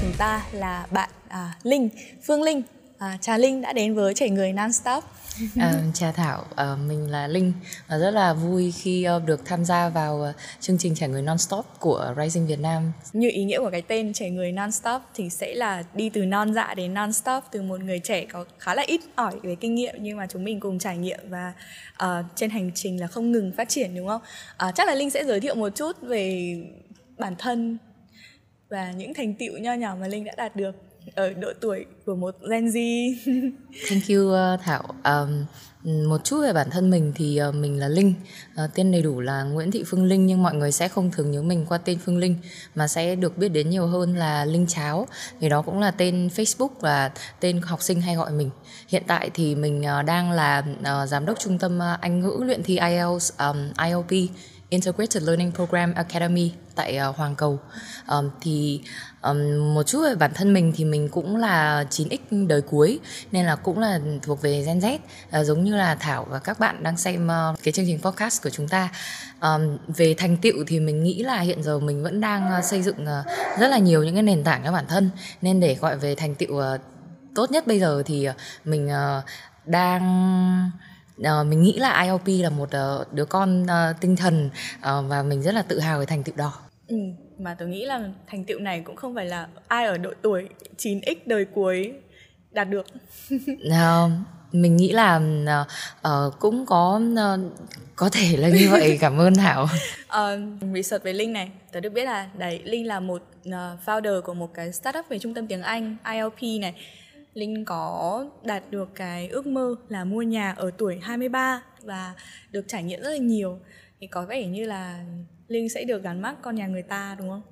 chúng ta là bạn à, Linh, Phương Linh. À, chào Linh đã đến với Chảy Người Nonstop. À, chào Thảo, à, mình là Linh và rất là vui khi uh, được tham gia vào uh, chương trình Chảy Người Nonstop của Rising Việt Nam. Như ý nghĩa của cái tên Chảy Người Nonstop thì sẽ là đi từ non dạ đến nonstop từ một người trẻ có khá là ít ỏi về kinh nghiệm nhưng mà chúng mình cùng trải nghiệm và uh, trên hành trình là không ngừng phát triển đúng không? Uh, chắc là Linh sẽ giới thiệu một chút về bản thân và những thành tựu nho nhỏ mà Linh đã đạt được ở độ tuổi của một Gen Z. Thank you uh, Thảo. Um, một chút về bản thân mình thì uh, mình là Linh, uh, tên đầy đủ là Nguyễn Thị Phương Linh nhưng mọi người sẽ không thường nhớ mình qua tên Phương Linh mà sẽ được biết đến nhiều hơn là Linh Cháo. Vì đó cũng là tên Facebook và tên học sinh hay gọi mình. Hiện tại thì mình uh, đang là uh, giám đốc trung tâm uh, Anh ngữ luyện thi IELTS um, IOP Integrated Learning Program Academy tại uh, Hoàng Cầu. Um, thì um, một chút về bản thân mình thì mình cũng là 9x đời cuối nên là cũng là thuộc về Gen Z. Uh, giống như là Thảo và các bạn đang xem uh, cái chương trình podcast của chúng ta. Um, về thành tựu thì mình nghĩ là hiện giờ mình vẫn đang uh, xây dựng uh, rất là nhiều những cái nền tảng cho bản thân. Nên để gọi về thành tựu uh, tốt nhất bây giờ thì uh, mình uh, đang uh, mình nghĩ là IOP là một uh, đứa con uh, tinh thần uh, và mình rất là tự hào về thành tựu đó. Ừ, mà tôi nghĩ là thành tựu này cũng không phải là ai ở độ tuổi 9x đời cuối đạt được. uh, mình nghĩ là uh, cũng có uh, có thể là như vậy cảm ơn thảo uh, research về linh này tớ được biết là đấy linh là một uh, founder của một cái startup về trung tâm tiếng anh ILP này Linh có đạt được cái ước mơ là mua nhà ở tuổi 23 và được trải nghiệm rất là nhiều. Thì có vẻ như là Linh sẽ được gắn mắt con nhà người ta đúng không?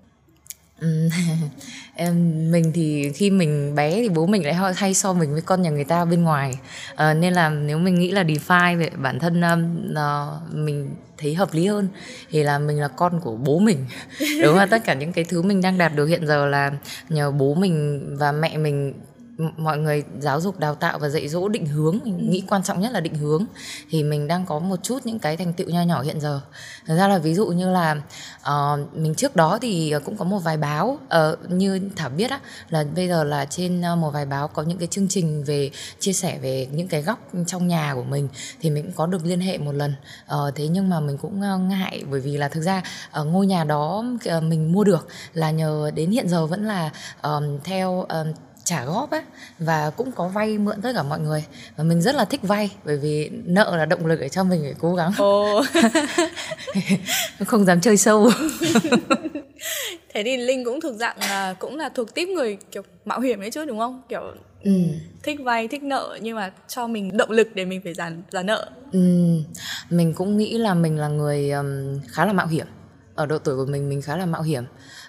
Ừ. em mình thì khi mình bé thì bố mình lại hay so mình với con nhà người ta bên ngoài. À, nên là nếu mình nghĩ là define về bản thân uh, mình thấy hợp lý hơn thì là mình là con của bố mình. Đúng là tất cả những cái thứ mình đang đạt được hiện giờ là nhờ bố mình và mẹ mình mọi người giáo dục đào tạo và dạy dỗ định hướng. Mình ừ. nghĩ quan trọng nhất là định hướng. Thì mình đang có một chút những cái thành tựu nho nhỏ hiện giờ. Thật ra là ví dụ như là uh, mình trước đó thì cũng có một vài báo uh, như thảo biết á là bây giờ là trên một vài báo có những cái chương trình về chia sẻ về những cái góc trong nhà của mình thì mình cũng có được liên hệ một lần. Uh, thế nhưng mà mình cũng ngại bởi vì là thực ra uh, ngôi nhà đó uh, mình mua được là nhờ đến hiện giờ vẫn là um, theo um, trả góp á và cũng có vay mượn tất cả mọi người. Và mình rất là thích vay bởi vì nợ là động lực để cho mình phải cố gắng. Oh. không dám chơi sâu. Thế thì linh cũng thuộc dạng là cũng là thuộc tiếp người kiểu mạo hiểm đấy chứ đúng không? Kiểu ừ. thích vay thích nợ nhưng mà cho mình động lực để mình phải trả trả nợ. Ừ. mình cũng nghĩ là mình là người um, khá là mạo hiểm. Ở độ tuổi của mình mình khá là mạo hiểm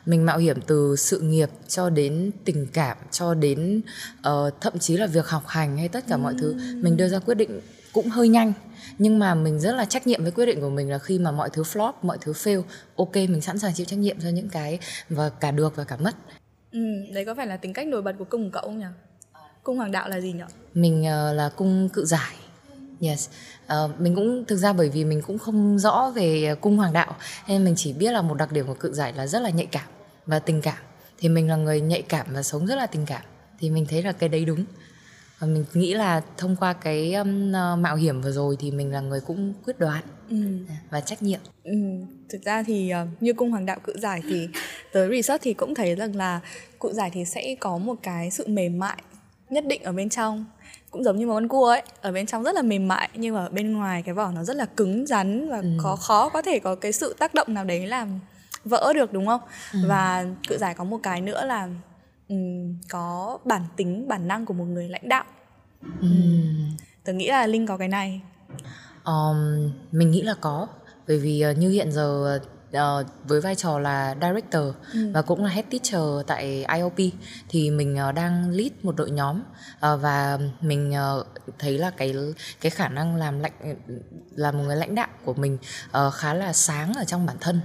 mình mạo hiểm từ sự nghiệp cho đến tình cảm cho đến uh, thậm chí là việc học hành hay tất cả mọi thứ. Mình đưa ra quyết định cũng hơi nhanh nhưng mà mình rất là trách nhiệm với quyết định của mình là khi mà mọi thứ flop mọi thứ fail ok mình sẵn sàng chịu trách nhiệm cho những cái và cả được và cả mất. Ừ, đấy có phải là tính cách nổi bật của cung của cậu không nhỉ? Cung hoàng đạo là gì nhỉ? Mình uh, là cung cự giải. Yes, uh, mình cũng thực ra bởi vì mình cũng không rõ về cung hoàng đạo nên mình chỉ biết là một đặc điểm của cự giải là rất là nhạy cảm và tình cảm thì mình là người nhạy cảm và sống rất là tình cảm thì mình thấy là cái đấy đúng và mình nghĩ là thông qua cái um, uh, mạo hiểm vừa rồi thì mình là người cũng quyết đoán ừ. và trách nhiệm ừ. thực ra thì uh, như cung hoàng đạo cự giải thì tới research thì cũng thấy rằng là cự giải thì sẽ có một cái sự mềm mại nhất định ở bên trong cũng giống như một con cua ấy ở bên trong rất là mềm mại nhưng mà ở bên ngoài cái vỏ nó rất là cứng rắn và ừ. khó khó có thể có cái sự tác động nào đấy làm vỡ được đúng không? Ừ. và cự giải có một cái nữa là um, có bản tính bản năng của một người lãnh đạo. Ừ. tớ nghĩ là linh có cái này. Um, mình nghĩ là có. Bởi vì uh, như hiện giờ uh, với vai trò là director ừ. và cũng là head teacher tại IOP thì mình uh, đang lead một đội nhóm uh, và mình uh, thấy là cái cái khả năng làm lãnh làm một người lãnh đạo của mình uh, khá là sáng ở trong bản thân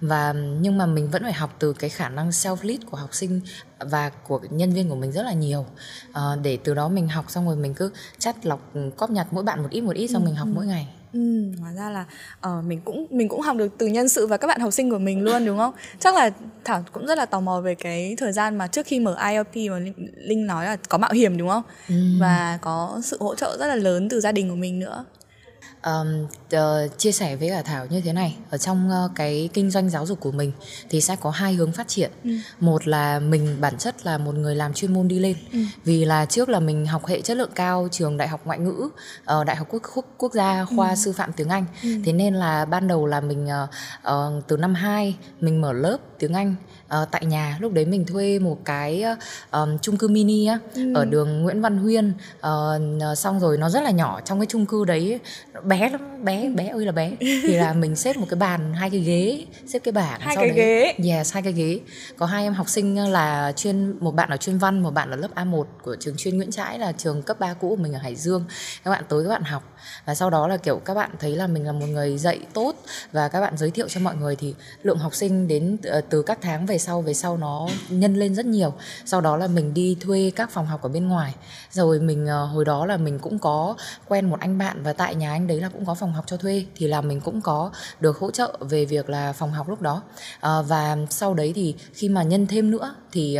và nhưng mà mình vẫn phải học từ cái khả năng self lead của học sinh và của nhân viên của mình rất là nhiều uh, để từ đó mình học xong rồi mình cứ chắt lọc cóp nhặt mỗi bạn một ít một ít xong ừ. mình học ừ. mỗi ngày Ừ, hóa ra là uh, mình cũng mình cũng học được từ nhân sự và các bạn học sinh của mình luôn đúng không? Chắc là Thảo cũng rất là tò mò về cái thời gian mà trước khi mở ILP mà Linh nói là có mạo hiểm đúng không? Ừ. Và có sự hỗ trợ rất là lớn từ gia đình của mình nữa um, uh, chia sẻ với cả thảo như thế này ở trong uh, cái kinh doanh giáo dục của mình thì sẽ có hai hướng phát triển ừ. một là mình bản chất là một người làm chuyên môn đi lên ừ. vì là trước là mình học hệ chất lượng cao trường đại học ngoại ngữ uh, đại học quốc quốc, quốc gia khoa ừ. sư phạm tiếng anh ừ. thế nên là ban đầu là mình uh, uh, từ năm 2 mình mở lớp tiếng anh uh, tại nhà lúc đấy mình thuê một cái um, chung cư mini á ừ. ở đường Nguyễn Văn Huyên uh, xong rồi nó rất là nhỏ trong cái chung cư đấy bé lắm bé bé ơi là bé. Thì là mình xếp một cái bàn hai cái ghế xếp cái bảng hai cái đấy, ghế. Yes hai cái ghế. Có hai em học sinh là chuyên một bạn ở chuyên văn một bạn ở lớp A1 của trường chuyên Nguyễn Trãi là trường cấp 3 cũ của mình ở Hải Dương. Các bạn tới các bạn học. Và sau đó là kiểu các bạn thấy là mình là một người dạy tốt và các bạn giới thiệu cho mọi người thì lượng học sinh đến ờ, từ các tháng về sau về sau nó nhân lên rất nhiều. Sau đó là mình đi thuê các phòng học ở bên ngoài. Rồi mình ờ, hồi đó là mình cũng có quen một anh bạn và tại nhà anh đấy là cũng có phòng học cho thuê thì là mình cũng có được hỗ trợ về việc là phòng học lúc đó. À, và sau đấy thì khi mà nhân thêm nữa thì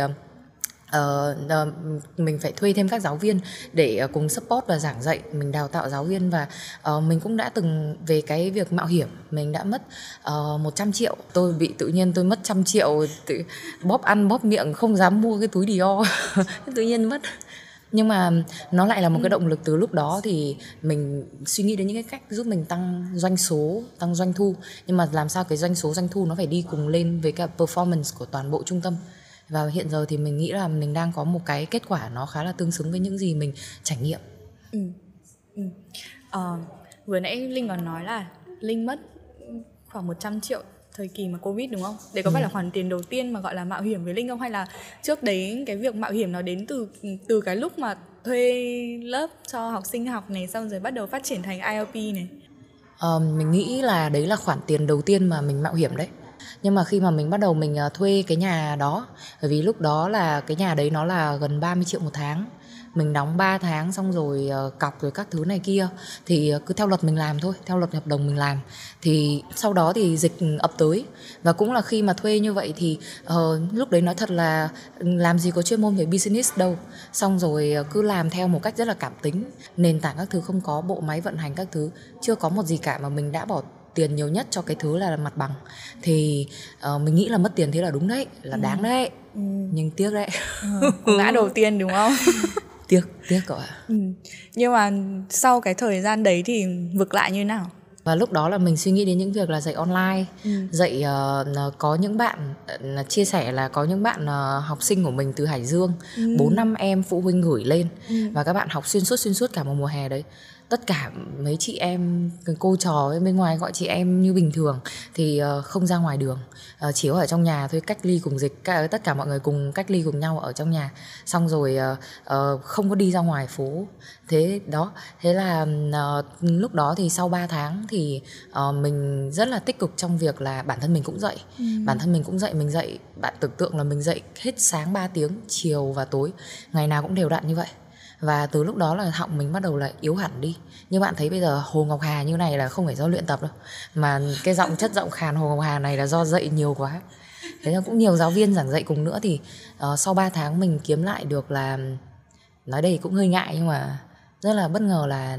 Uh, uh, mình phải thuê thêm các giáo viên để uh, cùng support và giảng dạy mình đào tạo giáo viên và uh, mình cũng đã từng về cái việc mạo hiểm mình đã mất uh, 100 triệu. Tôi bị tự nhiên tôi mất trăm triệu tự, bóp ăn bóp miệng không dám mua cái túi Dior. Tự nhiên mất nhưng mà nó lại là một cái động lực từ lúc đó thì mình suy nghĩ đến những cái cách giúp mình tăng doanh số tăng doanh thu nhưng mà làm sao cái doanh số doanh thu nó phải đi cùng lên với cả performance của toàn bộ trung tâm và hiện giờ thì mình nghĩ là mình đang có một cái kết quả nó khá là tương xứng với những gì mình trải nghiệm ừ. Ừ. À, vừa nãy linh còn nói là linh mất khoảng 100 triệu thời kỳ mà covid đúng không? Đấy có ừ. phải là khoản tiền đầu tiên mà gọi là mạo hiểm với linh không? Hay là trước đấy cái việc mạo hiểm nó đến từ từ cái lúc mà thuê lớp cho học sinh học này xong rồi bắt đầu phát triển thành ILP này? Um, mình nghĩ là đấy là khoản tiền đầu tiên mà mình mạo hiểm đấy. Nhưng mà khi mà mình bắt đầu mình à, thuê cái nhà đó bởi vì lúc đó là cái nhà đấy nó là gần 30 triệu một tháng mình đóng 3 tháng xong rồi uh, cọc rồi các thứ này kia thì uh, cứ theo luật mình làm thôi theo luật hợp đồng mình làm. Thì sau đó thì dịch ập tới. Và cũng là khi mà thuê như vậy thì uh, lúc đấy nói thật là làm gì có chuyên môn về business đâu. Xong rồi cứ làm theo một cách rất là cảm tính. Nền tảng các thứ không có bộ máy vận hành các thứ chưa có một gì cả mà mình đã bỏ tiền nhiều nhất cho cái thứ là mặt bằng. Thì uh, mình nghĩ là mất tiền thế là đúng đấy là ừ. đáng đấy. Ừ. nhưng tiếc đấy. Ừ, ngã đầu tiên đúng không tiếc tiếc cậu ạ ừ. nhưng mà sau cái thời gian đấy thì vực lại như nào và lúc đó là mình suy nghĩ đến những việc là dạy online ừ. dạy uh, có những bạn uh, chia sẻ là có những bạn uh, học sinh của mình từ hải dương bốn ừ. năm em phụ huynh gửi lên ừ. và các bạn học xuyên suốt xuyên suốt cả một mùa hè đấy tất cả mấy chị em cô trò bên ngoài gọi chị em như bình thường thì uh, không ra ngoài đường. Uh, chỉ ở trong nhà thôi cách ly cùng dịch tất cả mọi người cùng cách ly cùng nhau ở trong nhà. Xong rồi uh, không có đi ra ngoài phố. Thế đó thế là lúc đó thì sau 3 tháng thì mình rất là tích cực trong việc là bản thân mình cũng dậy. Ừ. bản thân mình cũng dậy mình dậy bạn tưởng tượng là mình dậy hết sáng 3 tiếng chiều và tối. Ngày nào cũng đều đặn như vậy và từ lúc đó là họng mình bắt đầu là yếu hẳn đi. Như bạn thấy bây giờ hồ ngọc hà như này là không phải do luyện tập đâu mà cái giọng chất giọng khàn hồ ngọc hà này là do dậy nhiều quá. Thế nên cũng nhiều giáo viên giảng dạy cùng nữa thì uh, sau 3 tháng mình kiếm lại được là nói đây cũng hơi ngại nhưng mà rất là bất ngờ là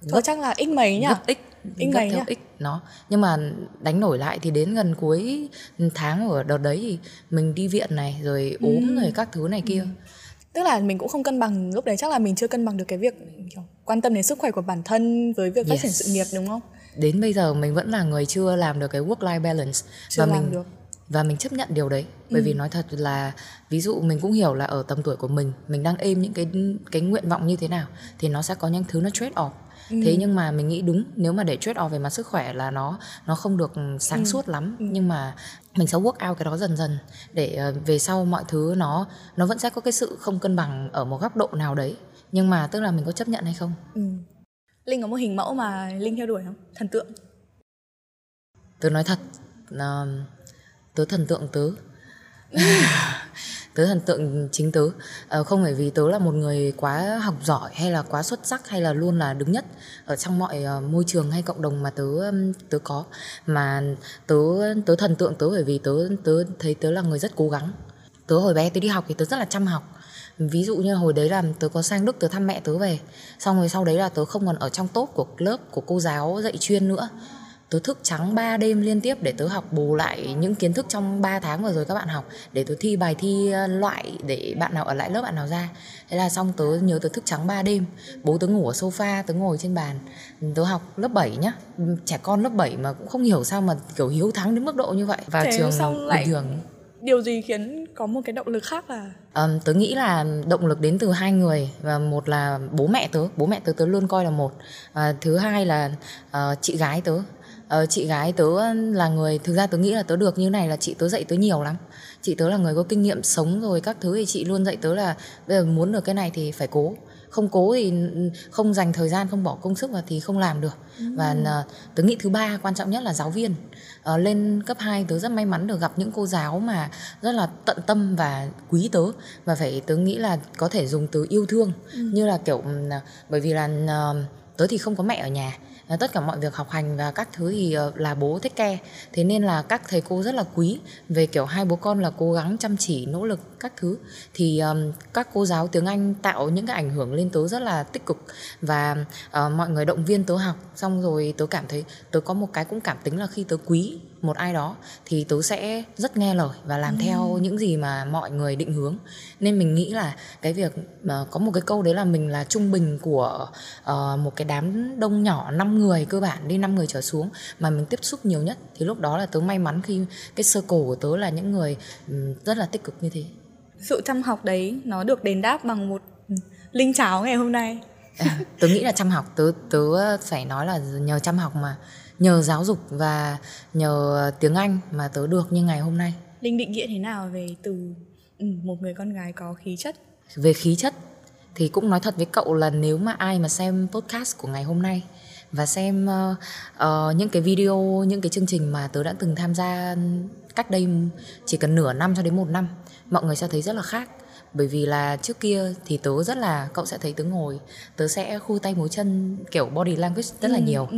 gấp, chắc là x mấy nhỉ? x x mấy theo x nó. Nhưng mà đánh nổi lại thì đến gần cuối tháng ở đợt đấy thì mình đi viện này rồi ốm ừ. rồi các thứ này kia. Ừ tức là mình cũng không cân bằng lúc đấy chắc là mình chưa cân bằng được cái việc kiểu, quan tâm đến sức khỏe của bản thân với việc phát yes. triển sự nghiệp đúng không đến bây giờ mình vẫn là người chưa làm được cái work life balance chưa và làm mình được và mình chấp nhận điều đấy bởi ừ. vì nói thật là ví dụ mình cũng hiểu là ở tầm tuổi của mình mình đang êm những cái cái nguyện vọng như thế nào thì nó sẽ có những thứ nó trade off ừ. thế nhưng mà mình nghĩ đúng nếu mà để trade off về mặt sức khỏe là nó nó không được sáng ừ. suốt lắm ừ. nhưng mà mình sẽ work out cái đó dần dần để uh, về sau mọi thứ nó nó vẫn sẽ có cái sự không cân bằng ở một góc độ nào đấy. Nhưng mà tức là mình có chấp nhận hay không? Ừ. linh có một hình mẫu mà linh theo đuổi không? Thần tượng. Tớ nói thật uh, tớ thần tượng tớ tớ thần tượng chính tớ. À, không phải vì tớ là một người quá học giỏi hay là quá xuất sắc hay là luôn là đứng nhất ở trong mọi uh, môi trường hay cộng đồng mà tớ tớ có. Mà tớ tớ thần tượng tớ bởi vì tớ tớ thấy tớ là người rất cố gắng. Tớ hồi bé tớ đi học thì tớ rất là chăm học. Ví dụ như hồi đấy là tớ có sang đức tớ thăm mẹ tớ về. Xong rồi sau đấy là tớ không còn ở trong tốt của lớp của cô giáo dạy chuyên nữa tớ thức trắng 3 đêm liên tiếp để tớ học bù lại những kiến thức trong 3 tháng vừa rồi các bạn học để tớ thi bài thi ờ, loại để bạn nào ở lại lớp bạn nào ra. Thế là xong tớ nhớ tớ thức trắng 3 đêm. Bố tớ ngủ ở sofa tớ ngồi trên bàn. Tớ học lớp 7 nhá. Trẻ con lớp 7 mà cũng không hiểu sao mà kiểu hiếu thắng đến mức độ như vậy. Vào Thế trường xong lại- bình thường. điều gì khiến có một cái động lực khác là? Um, tớ nghĩ là động lực đến từ hai người. Và một là bố mẹ tớ. Bố mẹ tớ tớ luôn coi là một. Và thứ hai là ờ, chị gái tớ Ờ, chị gái tớ là người thực ra tớ nghĩ là tớ được như này là chị tớ dạy tớ nhiều lắm. Chị tớ là người có kinh nghiệm sống rồi các thứ thì chị luôn dạy tớ là bây giờ muốn được cái này thì phải cố. Không cố thì không dành thời gian không bỏ công sức vào thì không làm được. Và ờ, tớ nghĩ thứ ba quan trọng nhất là giáo viên. Ờ, lên cấp 2 tớ rất may mắn được gặp những cô giáo mà rất là tận tâm và quý tớ. Và phải tớ nghĩ là có thể dùng từ yêu thương. Như là kiểu ừm, bởi vì là ờ, tớ thì không có mẹ ở nhà Tất cả mọi việc học hành và các thứ thì ờ, là bố thích care. Thế nên là các thầy cô rất là quý về kiểu hai bố con là cố gắng chăm chỉ nỗ lực các thứ. Thì um, các cô giáo tiếng Anh tạo những cái ảnh hưởng lên tớ rất là tích cực. Và uh, mọi người động viên tớ học. Xong rồi tớ cảm thấy tớ có một cái cũng cảm tính là khi tớ quý một ai đó thì tớ sẽ rất nghe lời và làm theo những gì mà mọi người định hướng. Nên mình nghĩ là cái việc mà có một cái câu đấy là mình là trung bình của ờ, một cái đám đông nhỏ 5 người cơ bản đi 5 người trở xuống mà mình tiếp xúc nhiều nhất. Thì lúc đó là tớ may mắn khi cái circle của tớ là những người ừm, rất là tích cực như thế. Sự chăm học đấy nó được đền đáp bằng một ừ, linh cháo ngày hôm nay. À, tớ nghĩ là chăm học. Tớ tớ phải nói là nhờ chăm học mà nhờ giáo dục và nhờ tiếng Anh mà tớ được như ngày hôm nay. Linh định nghĩa thế nào về từ ừ, một người con gái có khí chất? Về khí chất thì cũng nói thật với cậu là nếu mà ai mà xem podcast của ngày hôm nay và xem ờ, ờ, những cái video những cái chương trình mà tớ đã từng tham gia cách đây chỉ cần nửa năm cho đến một năm mọi người sẽ thấy rất là khác bởi vì là trước kia thì tớ rất là cậu sẽ thấy tớ ngồi tớ sẽ khu tay múa chân kiểu body language rất là nhiều.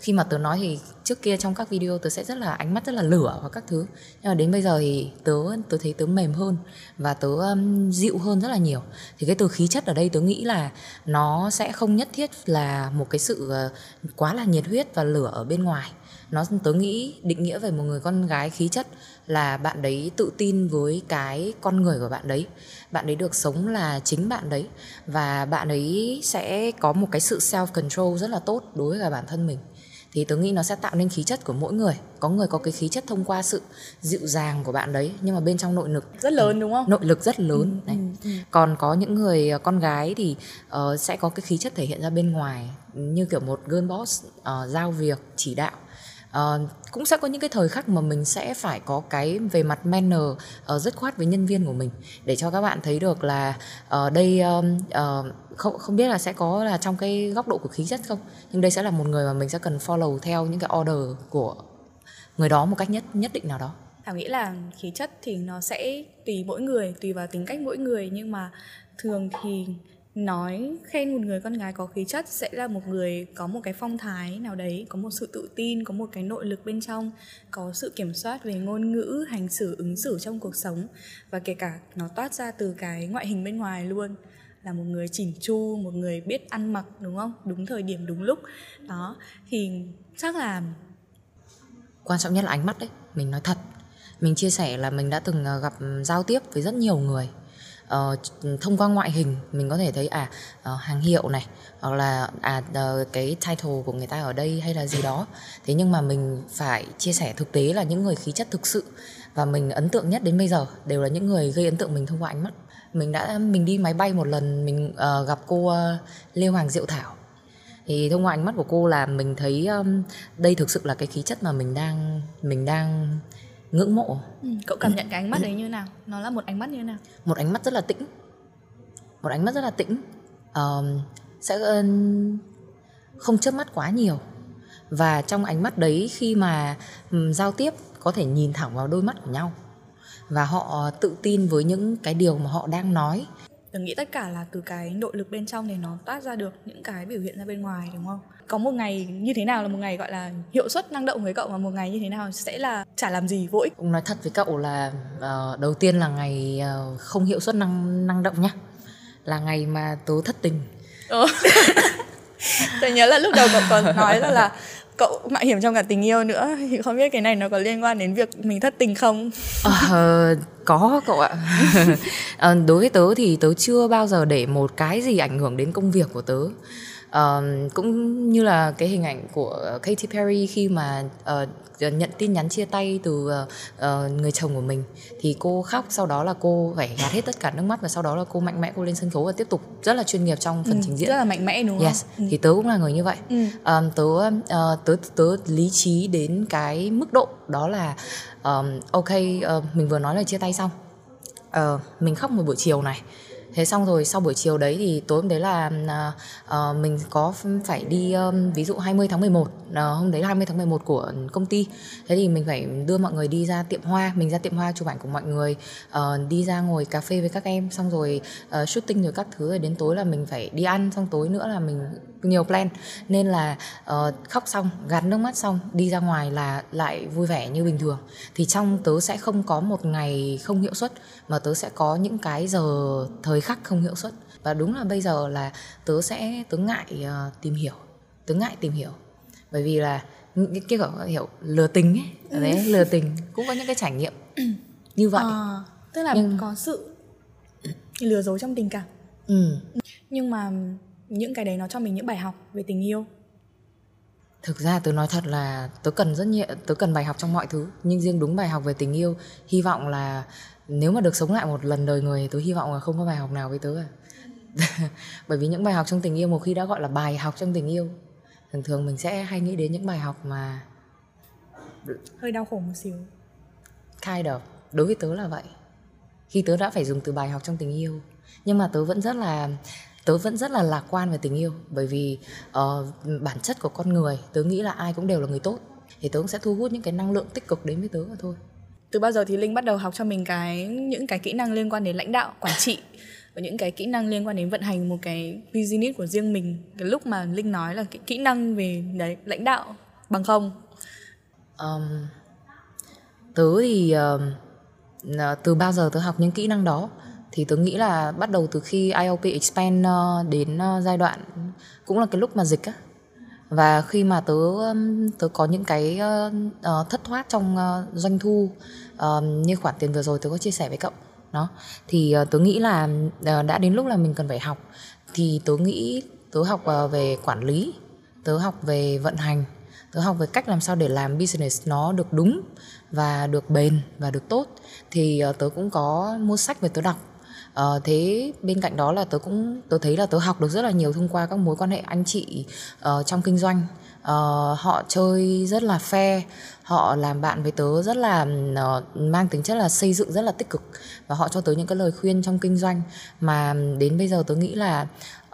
khi mà tớ nói thì trước kia trong các video tớ sẽ rất là ánh mắt rất là lửa và các thứ. Nhưng mà đến bây giờ thì tớ tớ thấy tớ mềm hơn và tớ um, dịu hơn rất là nhiều. Thì cái từ khí chất ở đây tớ nghĩ là nó sẽ không nhất thiết là một cái sự ờ, quá là nhiệt huyết và lửa ở bên ngoài. Nó tớ nghĩ định nghĩa về một người con gái khí chất là bạn đấy tự tin với cái con người của bạn đấy. Bạn ấy được sống là chính bạn đấy và bạn ấy sẽ có một cái sự self control rất là tốt đối với cả bản thân mình. Thì tớ nghĩ nó sẽ tạo nên khí chất của mỗi người. Có người có cái khí chất thông qua sự dịu dàng của bạn đấy nhưng mà bên trong nội lực rất lớn đúng không? Nội lực rất lớn đấy. còn có những người ờ, con gái thì ờ, sẽ có cái khí chất thể hiện ra bên ngoài như kiểu một girl boss ờ, giao việc chỉ đạo Ờ, cũng sẽ có những cái thời khắc mà mình sẽ phải có cái về mặt manner ờ, uh, rất khoát với nhân viên của mình. Để cho các bạn thấy được là ở đây um, uh, không không biết là sẽ có là trong cái góc độ của khí chất không nhưng đây sẽ là một người mà mình sẽ cần follow theo những cái order của người đó một cách nhất nhất định nào đó. Thảo nghĩ là khí chất thì nó sẽ tùy mỗi người, tùy vào tính cách mỗi người nhưng mà thường thì nói khen một người con gái có khí chất sẽ là một người có một cái phong thái nào đấy, có một sự tự tin, có một cái nội lực bên trong, có sự kiểm soát về ngôn ngữ, hành xử, ứng xử trong cuộc sống và kể cả nó toát ra từ cái ngoại hình bên ngoài luôn là một người chỉnh chu, một người biết ăn mặc đúng không? Đúng thời điểm, đúng lúc. Đó thì chắc là quan trọng nhất là ánh mắt đấy mình nói thật mình chia sẻ là mình đã từng ờ, gặp ừ, giao tiếp với rất nhiều người uh, thông qua ngoại hình mình có thể thấy à uh, hàng hiệu này hoặc là à uh, cái title của người ta ở đây hay là gì đó. Thế nhưng mà mình phải chia sẻ thực tế là những người khí chất thực sự và mình ấn tượng nhất đến bây giờ đều là những người gây ấn tượng mình thông qua ánh mắt. Mình đã mình đi máy bay một lần mình uh, gặp cô uh, Lê Hoàng Diệu Thảo. Thì thông qua ánh mắt của cô là mình thấy um, đây thực sự là cái khí chất mà mình đang mình đang ngưỡng mộ. Ừ, cậu cảm nhận cái ánh mắt đấy như nào? Nó là một ánh mắt như nào? một ánh mắt rất là tĩnh. Một ánh mắt rất là tĩnh. Ờm, sẽ không chớp mắt quá nhiều. Và trong ánh mắt đấy khi mà giao tiếp có thể nhìn thẳng vào đôi mắt của nhau. Và họ tự tin với những cái điều mà họ đang nói Tớ nghĩ tất cả là từ cái nội lực bên trong để nó toát ra được những cái biểu hiện ra bên ngoài đúng không? Có một ngày như thế nào là một ngày gọi là hiệu suất năng động với cậu và một ngày như thế nào sẽ là chả làm gì vô ích. Cũng nói thật với cậu là uh, đầu tiên là ngày uh, không hiệu suất năng năng động nhá. Là ngày mà tớ thất tình. Ừ. Tôi nhớ là lúc đầu cậu còn nói là, là cậu mạo hiểm trong cả tình yêu nữa. Thì không biết cái này nó có liên quan đến việc mình thất tình không? Ờ, có cậu ạ. Ờ, đối với tớ thì tớ chưa bao giờ để một cái gì ảnh hưởng đến công việc của tớ uh, cũng như là cái hình ảnh của Katy Perry khi mà uh, nhận tin nhắn chia tay từ uh, người chồng của mình thì cô khóc sau đó là cô phải gạt hết tất cả nước mắt và sau đó là cô mạnh mẽ cô lên sân khấu và tiếp tục rất là chuyên nghiệp trong phần ừ, trình diễn rất là mạnh mẽ đúng không? Yes, ừ. thì tớ cũng là người như vậy. Ừ. Um, tớ, uh, tớ tớ lý trí đến cái mức độ đó là um, ok uh, mình vừa nói là chia tay xong uh, mình khóc một buổi chiều này thế xong rồi sau buổi chiều đấy thì tối hôm đấy là uh, mình có phải đi um, ví dụ 20 tháng 11 uh, ờ, hôm đấy là 20 tháng 11 của công ty. Thế thì mình phải đưa mọi người đi ra tiệm hoa mình ra tiệm hoa chụp ảnh cùng mọi người uh, đi ra ngồi cà phê với các em. Xong rồi uh, shooting rồi các thứ rồi đến tối là mình phải đi ăn xong tối nữa là mình nhiều plan. Nên là uh, khóc xong gạt nước mắt xong đi ra ngoài là lại vui vẻ như bình thường. Thì trong tớ sẽ không có một ngày không hiệu suất mà tớ sẽ có những cái giờ thời khắc không hiệu suất. Và đúng là bây giờ là tớ sẽ tớ ngại uh, tìm hiểu tớ ngại tìm hiểu. Bởi vì là cái kiểu hiểu lừa tình ấy đấy lừa tình cũng có những cái trải nghiệm như vậy. À, tức là Nhưng... có sự lừa dối trong tình cảm. Ừ. nhưng mà những cái đấy nó cho mình những bài học về tình yêu. Thực ra tớ nói thật là tớ cần rất nhiều tớ cần bài học trong mọi thứ nhưng riêng đúng bài học về tình yêu hy vọng là nếu mà được sống lại một lần đời người tôi hy vọng là không có bài học nào với tớ à bởi vì những bài học trong tình yêu một khi đã gọi là bài học trong tình yêu thường thường mình sẽ hay nghĩ đến những bài học mà hơi đau khổ một xíu. Kind of. Đối với tớ là vậy. Khi tớ đã phải dùng từ bài học trong tình yêu nhưng mà tớ vẫn rất là tớ vẫn rất là lạc quan về tình yêu bởi vì uh, bản chất của con người tớ nghĩ là ai cũng đều là người tốt thì tớ cũng sẽ thu hút những cái năng lượng tích cực đến với tớ mà thôi. Từ bao giờ thì linh bắt đầu học cho mình cái những cái kỹ năng liên quan đến lãnh đạo quản trị và những cái kỹ năng liên quan đến vận hành một cái business của riêng mình? Cái lúc mà linh nói là cái kỹ năng về đấy lãnh đạo bằng không? Um, tớ thì uh, từ bao giờ tớ học những kỹ năng đó thì tớ nghĩ là bắt đầu từ khi IOP expand ờ, đến ờ, giai đoạn cũng là cái lúc mà dịch á. Và khi mà tớ tớ có những cái uh, thất thoát trong uh, doanh thu uh, như khoản tiền vừa rồi tớ có chia sẻ với cậu đó. Thì uh, tớ nghĩ là uh, đã đến lúc là mình cần phải học. Thì tớ nghĩ tớ học uh, về quản lý tớ học về vận hành tớ học về cách làm sao để làm business nó được đúng và được bền và được tốt. Thì uh, tớ cũng có mua sách về tớ đọc à, thế bên cạnh đó là tớ cũng tớ thấy là tớ học được rất là nhiều thông qua các mối quan hệ anh chị uh, trong kinh doanh. Uh, họ chơi rất là fair họ làm bạn với tớ rất là uh, mang tính chất là xây dựng rất là tích cực và họ cho tớ những cái lời khuyên trong kinh doanh. Mà đến bây giờ tớ nghĩ là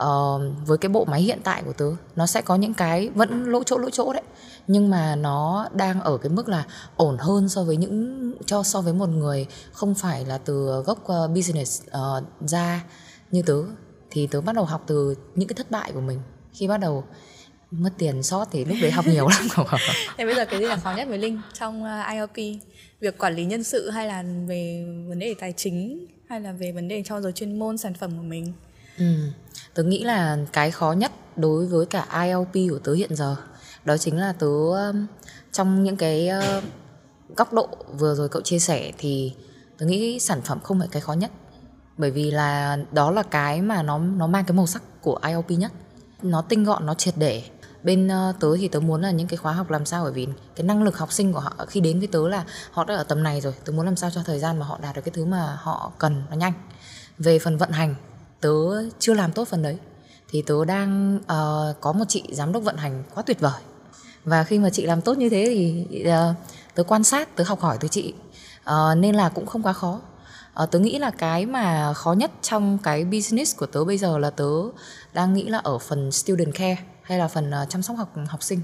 uh, với cái bộ máy hiện tại của tớ nó sẽ có những cái vẫn lỗ chỗ lỗ chỗ đấy. Nhưng mà nó đang ở cái mức là ổn hơn so với những cho so với một người không phải là từ gốc uh, business uh, ra như tớ. Thì tớ bắt đầu học từ những cái thất bại của mình. Khi bắt đầu mất tiền sót thì lúc đấy học nhiều lắm. Thế bây giờ cái gì là khó nhất với linh trong IOP việc quản lý nhân sự hay là về vấn đề tài chính hay là về vấn đề cho giới chuyên môn sản phẩm của mình? Ừ tớ nghĩ là cái khó nhất đối với cả ILP của tớ hiện giờ đó chính là tớ trong những cái góc độ vừa rồi cậu chia sẻ thì tớ nghĩ sản phẩm không phải cái khó nhất. Bởi vì là đó là cái mà nó nó mang cái màu sắc của ILP nhất. Nó tinh gọn nó triệt để. Bên uh, tớ thì tớ muốn là những cái khóa học làm sao bởi vì cái năng lực học sinh của họ khi đến với tớ là họ đã ở tầm này rồi tớ muốn làm sao cho thời gian mà họ đạt được cái thứ mà họ cần nó nhanh. Về phần vận hành tớ chưa làm tốt phần đấy. Thì tớ đang uh, có một chị giám đốc vận hành quá tuyệt vời. Và khi mà chị làm tốt như thế thì uh, tớ quan sát tớ học hỏi từ chị. Uh, nên là cũng không quá khó. Uh, tớ nghĩ là cái mà khó nhất trong cái business của tớ bây giờ là tớ đang nghĩ là ở phần student care hay là phần uh, chăm sóc học học sinh.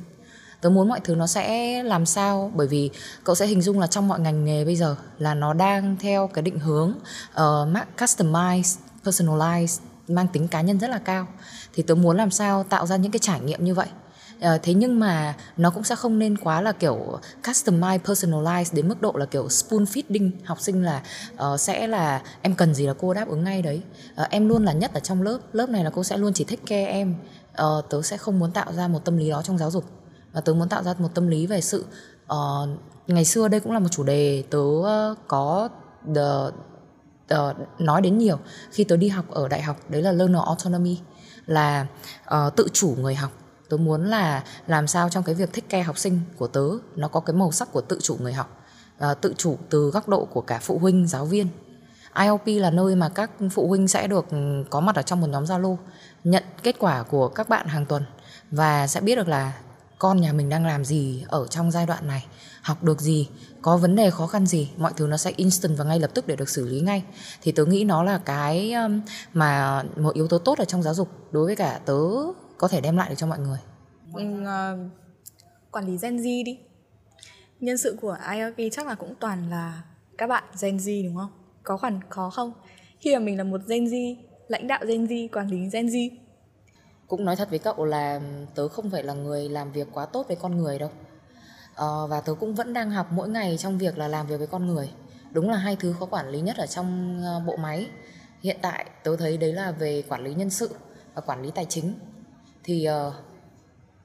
Tớ muốn mọi thứ nó sẽ làm sao? Bởi vì cậu sẽ hình dung là trong mọi ngành nghề bây giờ là nó đang theo cái định hướng uh, customize Personalized mang tính cá nhân rất là cao. Thì tớ muốn làm sao tạo ra những cái trải nghiệm như vậy. À, thế nhưng mà nó cũng sẽ không nên quá là kiểu customize personalize đến mức độ là kiểu spoon feeding. Học sinh là uh, sẽ là em cần gì là cô đáp ứng ngay đấy. Uh, em luôn là nhất ở trong lớp. Lớp này là cô sẽ luôn chỉ thích care em. Uh, tớ sẽ không muốn tạo ra một tâm lý đó trong giáo dục. Và tớ muốn tạo ra một tâm lý về sự uh, ngày xưa đây cũng là một chủ đề. Tớ uh, có the, uh, nói đến nhiều. Khi tớ đi học ở đại học đấy là learner autonomy là uh, tự chủ người học. Tớ muốn là làm sao trong cái việc thích care học sinh của tớ nó có cái màu sắc của tự chủ người học. Uh, tự chủ từ góc độ của cả phụ huynh giáo viên. ILP là nơi mà các phụ huynh sẽ được ừ, có mặt ở trong một nhóm Zalo nhận kết quả của các bạn hàng tuần và sẽ biết được là con nhà mình đang làm gì ở trong giai đoạn này học được gì có vấn đề khó khăn gì mọi thứ nó sẽ instant và ngay lập tức để được xử lý ngay. Thì tớ nghĩ nó là cái um, mà một yếu tố tốt ở trong giáo dục đối với cả tớ có thể đem lại được cho mọi người. Ừ, uh, quản lý Gen Z đi. Nhân sự của ILP chắc là cũng toàn là các bạn Gen Z đúng không? Có khoản khó không? Khi mà mình là một Gen Z lãnh đạo Gen Z quản lý Gen Z cũng nói thật với cậu là tớ không phải là người làm việc quá tốt với con người đâu. À, và tớ cũng vẫn đang học mỗi ngày trong việc là làm việc với con người. Đúng là hai thứ khó quản lý nhất ở trong ờ, bộ máy. Hiện tại tớ thấy đấy là về quản lý nhân sự và quản lý tài chính. Thì uh,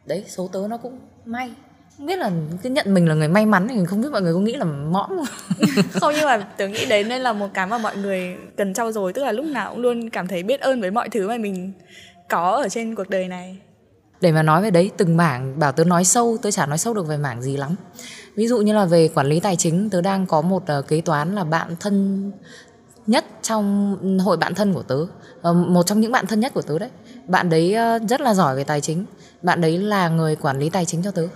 đấy số tớ nó cũng may. Không biết là cứ nhận mình là người may mắn thì không biết mọi người có nghĩ là mõm. Không không nhưng mà tớ nghĩ đấy nên là một cái mà mọi người cần trau dồi. Tức là lúc nào cũng luôn cảm thấy biết ơn với mọi thứ mà mình có ở trên cuộc đời này? Để mà nói về đấy từng mảng bảo tớ nói sâu tớ chả nói sâu được về mảng gì lắm. Ví dụ như là về quản lý tài chính tớ đang có một uh, kế toán là bạn thân nhất trong hội bạn thân của tớ. Uh, một trong những bạn thân nhất của tớ đấy. Bạn đấy uh, rất là giỏi về tài chính. Bạn đấy là người quản lý tài chính cho tớ.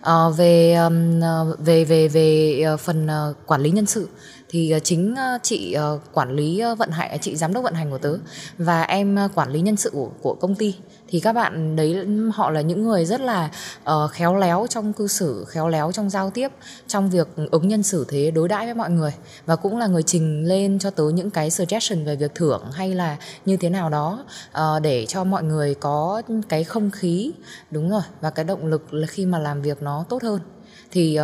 Uh, về um, về về về uh, phần uh, quản lý nhân sự thì ờ, chính ờ, chị ờ, quản lý vận hành chị giám đốc vận hành của tớ và em quản lý nhân sự của, của công ty. Thì các bạn đấy họ là những người rất là uh, khéo léo trong cư xử khéo léo trong giao tiếp trong việc ứng nhân xử thế đối đãi với mọi người và cũng là người trình lên cho tớ những cái suggestion về việc thưởng hay là như thế nào đó uh, để cho mọi người có cái không khí đúng rồi và cái động lực là khi mà làm việc nó tốt hơn. Thì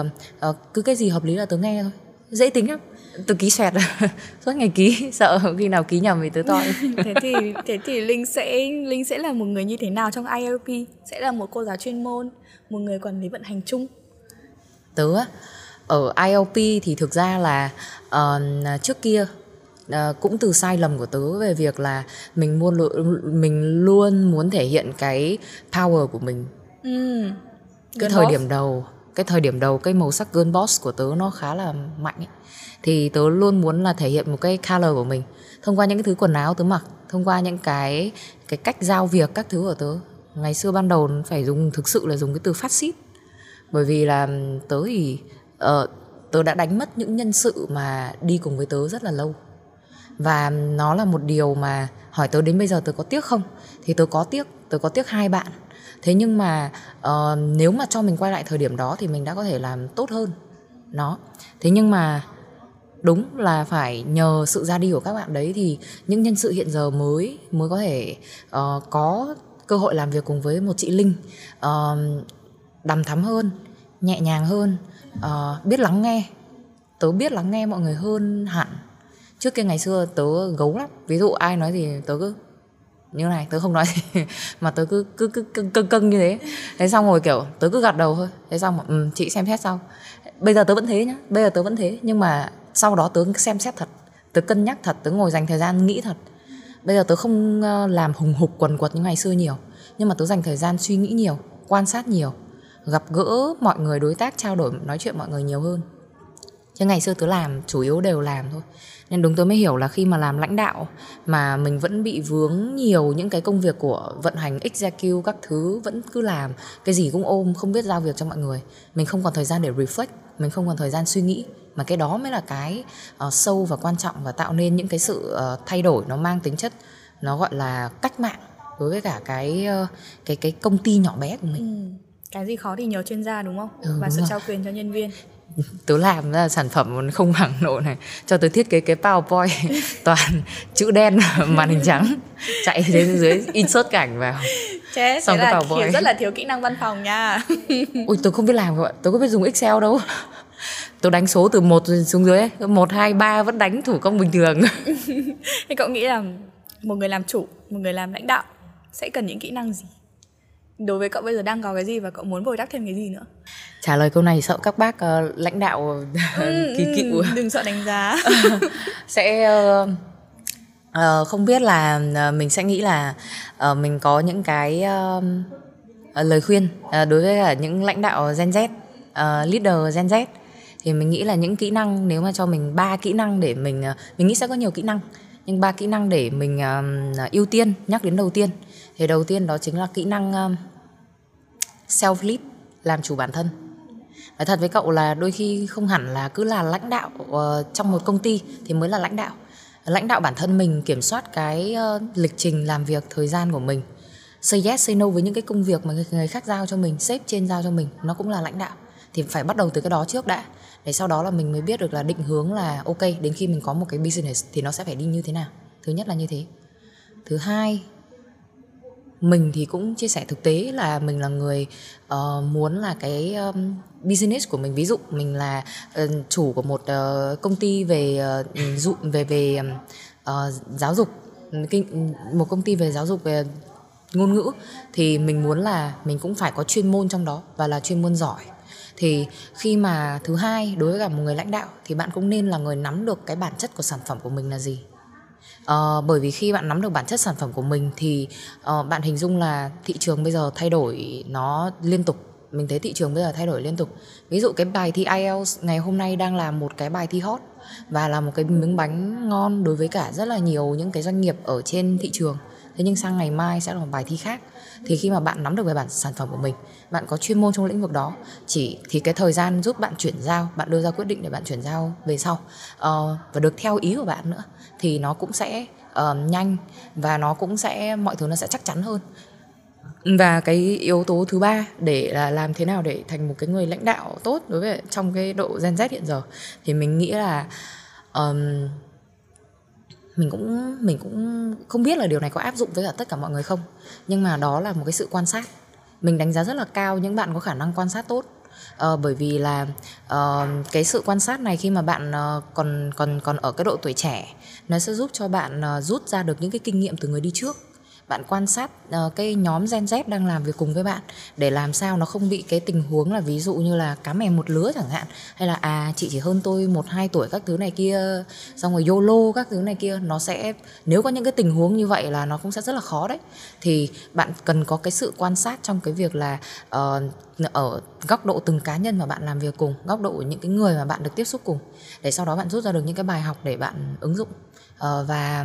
uh, cứ cái gì hợp lý là tớ nghe thôi dễ tính lắm. Tôi ký xoẹt suốt ngày ký sợ khi nào ký nhầm thì tớ toi thế thì thế thì linh sẽ linh sẽ là một người như thế nào trong ILP sẽ là một cô giáo chuyên môn một người quản lý vận hành chung? Tớ ở ILP thì thực ra là uh, trước kia uh, cũng từ sai lầm của tớ về việc là mình luôn mình luôn muốn thể hiện cái power của mình. Ừ. cái thời boss. điểm đầu cái thời điểm đầu cái màu sắc girl boss của tớ nó khá là mạnh ấy. Thì tớ luôn muốn là thể hiện một cái color của mình thông qua những cái thứ quần áo tớ mặc thông qua những cái cái cách giao việc các thứ của tớ. Ngày xưa ban đầu phải dùng thực sự là dùng cái từ phát xít. Bởi vì là tớ thì uh, tớ đã đánh mất những nhân sự mà đi cùng với tớ rất là lâu. Và nó là một điều mà hỏi tớ đến bây giờ tớ có tiếc không? Thì tớ có tiếc tớ có tiếc hai bạn thế nhưng mà uh, nếu mà cho mình quay lại thời điểm đó thì mình đã có thể làm tốt hơn. Nó thế nhưng mà đúng là phải nhờ sự ra đi của các bạn đấy thì những nhân sự hiện giờ mới mới có thể uh, có cơ hội làm việc cùng với một chị linh uh, đằm thắm hơn nhẹ nhàng hơn uh, biết lắng nghe. Tớ biết lắng nghe mọi người hơn hẳn. Trước kia ngày xưa tớ gấu lắm. Ví dụ ai nói gì tớ cứ như này tớ không nói gì mà tớ cứ cứ cứ cưng cưng, cưng như thế. Thế xong rồi kiểu tớ cứ gật đầu thôi. Thế xong rồi, ừ, chị xem xét sau. Bây giờ tớ vẫn thế nhá bây giờ tớ vẫn thế. Nhưng mà sau đó tớ xem xét thật tớ cân nhắc thật tớ ngồi dành thời gian nghĩ thật. Bây giờ tớ không ờ, làm hùng hục quần quật như ngày xưa nhiều nhưng mà tớ dành thời gian suy nghĩ nhiều quan sát nhiều gặp gỡ mọi người đối tác trao đổi nói chuyện mọi người nhiều hơn. Chứ ngày xưa tớ làm chủ yếu đều làm thôi nên đúng tớ mới hiểu là khi mà làm lãnh đạo mà mình vẫn bị vướng nhiều những cái công việc của vận hành execute các thứ vẫn cứ làm cái gì cũng ôm không biết giao việc cho mọi người mình không còn thời gian để reflect mình không còn thời gian suy nghĩ mà cái đó mới là cái uh, sâu và quan trọng và tạo nên những cái sự uh, thay đổi nó mang tính chất nó gọi là cách mạng đối với cả cái uh, cái cái công ty nhỏ bé của mình. Ừ cái gì khó thì nhờ chuyên gia đúng không Ừ, và đúng sự rồi. trao quyền cho nhân viên tớ làm ra sản phẩm không bằng nộ này. Cho tớ thiết kế cái powerpoint toàn chữ đen màn hình trắng. Chạy đến dưới insert cảnh vào. Chết Xong cái là PowerPoint. rất là thiếu kỹ năng văn phòng nha. Ui tớ không biết làm các bạn tớ có biết dùng excel đâu. Tớ đánh số từ một xuống dưới một hai ba vẫn đánh thủ công bình thường. Thế cậu nghĩ là một người làm chủ một người làm lãnh đạo sẽ cần những kỹ năng gì đối với cậu bây giờ đang có cái gì và cậu muốn bồi đắp thêm cái gì nữa? Trả lời câu này sợ các bác ờ, lãnh đạo kỳ cựu. Ừ, đừng sợ đánh giá. Sẽ ờ, ờ, không biết là ờ, mình sẽ nghĩ là ờ, mình có những cái ờ, ờ, lời khuyên ờ, đối với cả những lãnh đạo Gen Z, ờ, leader Gen Z. Thì mình nghĩ là những kỹ năng nếu mà cho mình ba kỹ năng để mình ờ, mình nghĩ sẽ có nhiều kỹ năng nhưng ba kỹ năng để mình ờ, ưu tiên nhắc đến đầu tiên thì đầu tiên đó chính là kỹ năng um, self lead làm chủ bản thân Nói thật với cậu là đôi khi không hẳn là cứ là lãnh đạo ờ, trong một công ty thì mới là lãnh đạo. Lãnh đạo bản thân mình kiểm soát cái ờ, lịch trình làm việc, thời gian của mình. Say yes, say no với những cái công việc mà người, người khác giao cho mình, sếp trên giao cho mình, nó cũng là lãnh đạo. Thì phải bắt đầu từ cái đó trước đã. Để sau đó là mình mới biết được là định hướng là ok, đến khi mình có một cái business thì nó sẽ phải đi như thế nào. Thứ nhất là như thế. Thứ hai mình thì cũng chia sẻ thực tế là mình là người uh, muốn là cái um, business của mình ví dụ mình là uh, chủ của một uh, công ty về uh, dụ về về uh, giáo dục kinh một công ty về giáo dục về ngôn ngữ thì mình muốn là mình cũng phải có chuyên môn trong đó và là chuyên môn giỏi. Thì khi mà thứ hai đối với cả một người lãnh đạo thì bạn cũng nên là người nắm được cái bản chất của sản phẩm của mình là gì. Ờ, bởi vì khi bạn nắm được bản chất sản phẩm của mình thì ờ, bạn hình dung là thị trường bây giờ thay đổi nó liên tục. Mình thấy thị trường bây giờ thay đổi liên tục. Ví dụ cái bài thi IELTS ngày hôm nay đang là một cái bài thi hot và là một cái miếng bánh ngon đối với cả rất là nhiều những cái doanh nghiệp ở trên thị trường. Thế nhưng sang ngày mai sẽ là một bài thi khác. Thì khi mà bạn nắm được về bản sản phẩm của mình bạn có chuyên môn trong lĩnh vực đó chỉ thì cái thời gian giúp bạn chuyển giao bạn đưa ra quyết định để bạn chuyển giao về sau. Uh, và được theo ý của bạn nữa thì nó cũng sẽ uh, nhanh và nó cũng sẽ mọi thứ nó sẽ chắc chắn hơn. Và cái yếu tố thứ ba để là làm thế nào để thành một cái người lãnh đạo tốt đối với trong cái độ Gen Z hiện giờ thì mình nghĩ là um, mình cũng mình cũng không biết là điều này có áp dụng với cả tất cả mọi người không. Nhưng mà đó là một cái sự quan sát. Mình đánh giá rất là cao những bạn có khả năng quan sát tốt. Uh, bởi vì là uh, cái sự quan sát này khi mà bạn uh, còn còn còn ở cái độ tuổi trẻ nó sẽ giúp cho bạn ờ, rút ra được những cái kinh nghiệm từ người đi trước bạn quan sát uh, cái nhóm Gen Z đang làm việc cùng với bạn để làm sao nó không bị cái tình huống là ví dụ như là cá mè một lứa chẳng hạn hay là à chị chỉ hơn tôi một hai tuổi các thứ này kia xong rồi YOLO các thứ này kia nó sẽ nếu có những cái tình huống như vậy là nó cũng sẽ rất là khó đấy. Thì bạn cần có cái sự quan sát trong cái việc là uh, ở góc độ từng cá nhân mà bạn làm việc cùng góc độ những cái người mà bạn được tiếp xúc cùng để sau đó bạn rút ra được những cái bài học để bạn ứng dụng. Uh, và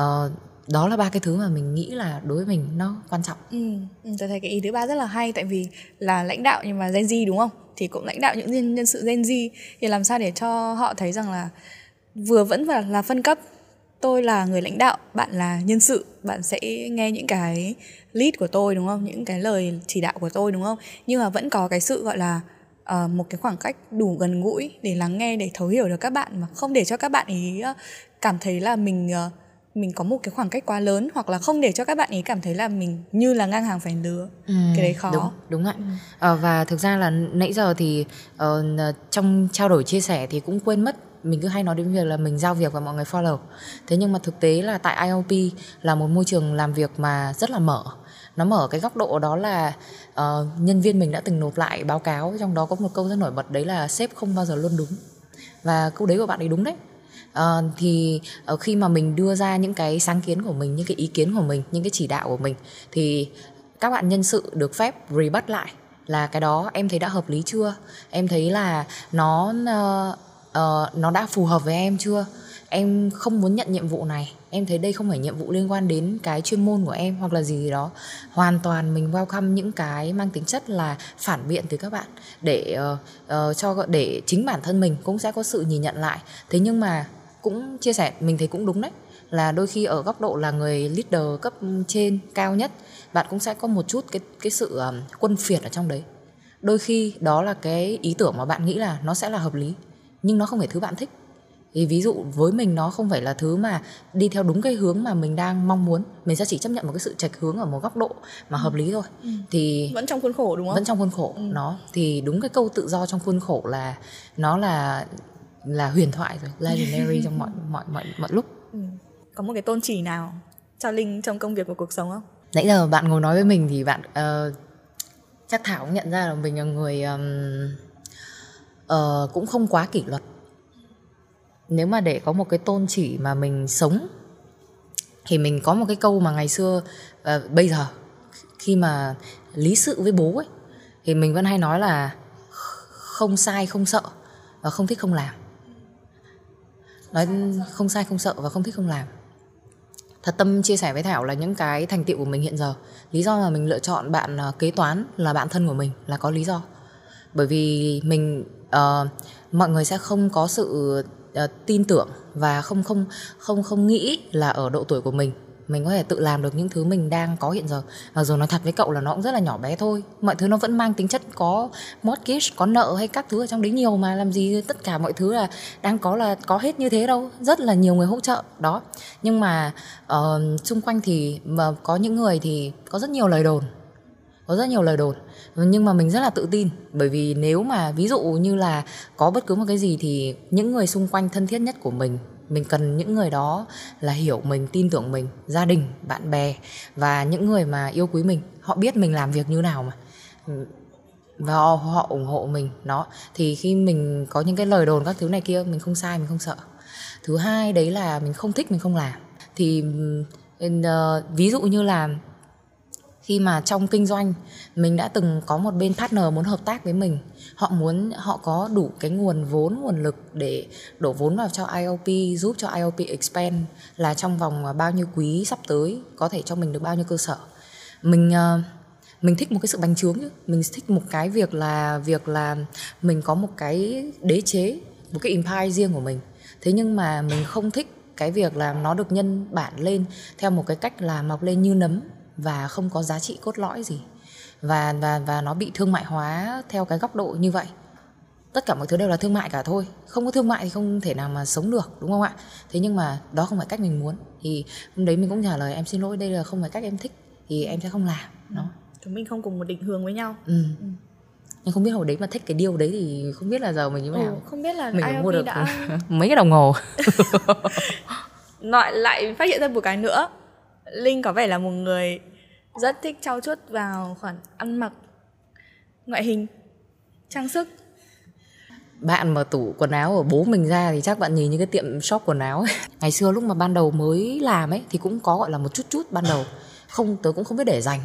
uh, đó là ba cái thứ mà mình nghĩ là đối với mình nó quan trọng Ừ, ừ, tôi thấy cái ý thứ ba rất là hay tại vì là lãnh đạo nhưng mà Gen Z đúng không? Thì cũng lãnh đạo những nhân, nhân sự Gen Z thì làm sao để cho họ thấy rằng là vừa vẫn là, là phân cấp tôi là người lãnh đạo, bạn là nhân sự, bạn sẽ nghe những cái lead của tôi đúng không? Những cái lời chỉ đạo của tôi đúng không? Nhưng mà vẫn có cái sự gọi là uh, một cái khoảng cách đủ gần gũi để lắng nghe để thấu hiểu được các bạn mà không để cho các bạn ý ờ, cảm thấy là mình uh, mình có một cái khoảng cách quá lớn hoặc là không để cho các bạn ấy cảm thấy là mình như là ngang hàng phải lứa cái đấy khó. đúng đúng ạ. Ờ, và thực ra là nãy giờ thì ờ, trong trao đổi chia sẻ thì cũng quên mất mình cứ hay nói đến việc là mình giao việc và mọi người follow. Thế nhưng mà thực tế là tại IOP là một môi trường làm việc mà rất là mở. Nó mở cái góc độ đó là ờ, nhân viên mình đã từng nộp lại báo cáo trong đó có một câu rất nổi bật đấy là sếp không bao giờ luôn đúng. Và câu đấy của bạn ấy đúng đấy Ờ, thì ờ, khi mà mình đưa ra những cái sáng kiến của mình những cái ý kiến của mình những cái chỉ đạo của mình thì các bạn nhân sự được phép rebut lại là cái đó em thấy đã hợp lý chưa? Em thấy là nó uh, uh, nó đã phù hợp với em chưa? Em không muốn nhận nhiệm vụ này. Em thấy đây không phải nhiệm vụ liên quan đến cái chuyên môn của em hoặc là gì gì đó. Hoàn toàn mình welcome những cái mang tính chất là phản biện từ các bạn để uh, uh, cho để chính bản thân mình cũng sẽ có sự nhìn nhận lại. Thế nhưng mà cũng chia sẻ mình thấy cũng đúng đấy. Là đôi khi ở góc độ là người leader cấp trên cao nhất bạn cũng sẽ có một chút cái cái sự um, quân phiệt ở trong đấy. Đôi khi đó là cái ý tưởng mà bạn nghĩ là nó sẽ là hợp lý nhưng nó không phải thứ bạn thích. Thì ví dụ với mình nó không phải là thứ mà đi theo đúng cái hướng mà mình đang mong muốn mình sẽ chỉ chấp nhận một cái sự trạch hướng ở một góc độ mà hợp lý thôi. Ừ. thì vẫn trong khuôn khổ đúng không? vẫn trong khuôn khổ ừ. nó. Thì đúng cái câu tự do trong khuôn khổ là nó là là huyền thoại rồi legendary trong mọi mọi mọi mọi lúc. Ừ. có một cái tôn chỉ nào cho linh trong công việc và cuộc sống không? Nãy giờ bạn ngồi nói với mình thì bạn uh, chắc thảo cũng nhận ra là mình là người um, uh, cũng không quá kỷ luật. Nếu mà để có một cái tôn chỉ mà mình sống thì mình có một cái câu mà ngày xưa uh, bây giờ khi mà lý sự với bố ấy thì mình vẫn hay nói là không sai không sợ và không thích không làm nói không sai không sợ và không thích không làm. Thật tâm chia sẻ với thảo là những cái thành tiệu của mình hiện giờ. Lý do mà mình lựa chọn bạn à, kế toán là bạn thân của mình là có lý do. Bởi vì mình uh, mọi người sẽ không có sự uh, tin tưởng và không không không không nghĩ là ở độ tuổi của mình mình có thể tự làm được những thứ mình đang có hiện giờ. Và rồi nói thật với cậu là nó cũng rất là nhỏ bé thôi. Mọi thứ nó vẫn mang tính chất có mortgage có nợ hay các thứ ở trong đấy nhiều mà. Làm gì tất cả mọi thứ là đang có là có hết như thế đâu. Rất là nhiều người hỗ trợ đó. Nhưng mà uh, xung quanh thì mà có những người thì có rất nhiều lời đồn. Có rất nhiều lời đồn. Nhưng mà mình rất là tự tin. Bởi vì nếu mà ví dụ như là có bất cứ một cái gì thì những người xung quanh thân thiết nhất của mình mình cần những người đó là hiểu mình tin tưởng mình gia đình bạn bè và những người mà yêu quý mình. Họ biết mình làm việc như nào mà. Và họ, họ ủng hộ mình đó. Thì khi mình có những cái lời đồn các thứ này kia mình không sai mình không sợ. Thứ hai đấy là mình không thích mình không làm. Thì uh, ví dụ như là khi mà trong kinh doanh, mình đã từng có một bên partner muốn hợp tác với mình. Họ muốn, họ có đủ cái nguồn vốn, nguồn lực để đổ vốn vào cho IOP giúp cho IOP expand là trong vòng bao nhiêu quý sắp tới, có thể cho mình được bao nhiêu cơ sở. Mình ờ, mình thích một cái sự bành trướng chứ. Mình thích một cái việc là việc là mình có một cái đế chế, một cái empire riêng của mình. Thế nhưng mà mình không thích cái việc là nó được nhân bản lên theo một cái cách là mọc lên như nấm và không có giá trị cốt lõi gì. Và và và nó bị thương mại hóa theo cái góc độ như vậy. Tất cả mọi thứ đều là thương mại cả thôi. Không có thương mại thì không thể nào mà sống được đúng không ạ? Thế nhưng mà đó không phải cách mình muốn. Thì hôm đấy mình cũng trả lời em xin lỗi đây là không phải cách em thích thì em sẽ không làm. Đó. Chúng mình không cùng một định hướng với nhau. Ừ. ừ. nhưng không biết hồi đấy mà thích cái điều đấy thì không biết là giờ mình như thế nào. ừ, không biết là mình mua được đã... mấy cái đồng hồ. Lại lại phát hiện ra một cái nữa linh có vẻ là một người rất thích trau chuốt vào khoản ăn mặc ngoại hình trang sức. Bạn mở tủ quần áo của bố mình ra thì chắc bạn nhìn như cái tiệm shop quần áo ấy. ngày xưa lúc mà ban đầu mới làm ấy thì cũng có gọi là một chút chút ban đầu. Không tớ cũng không biết để dành.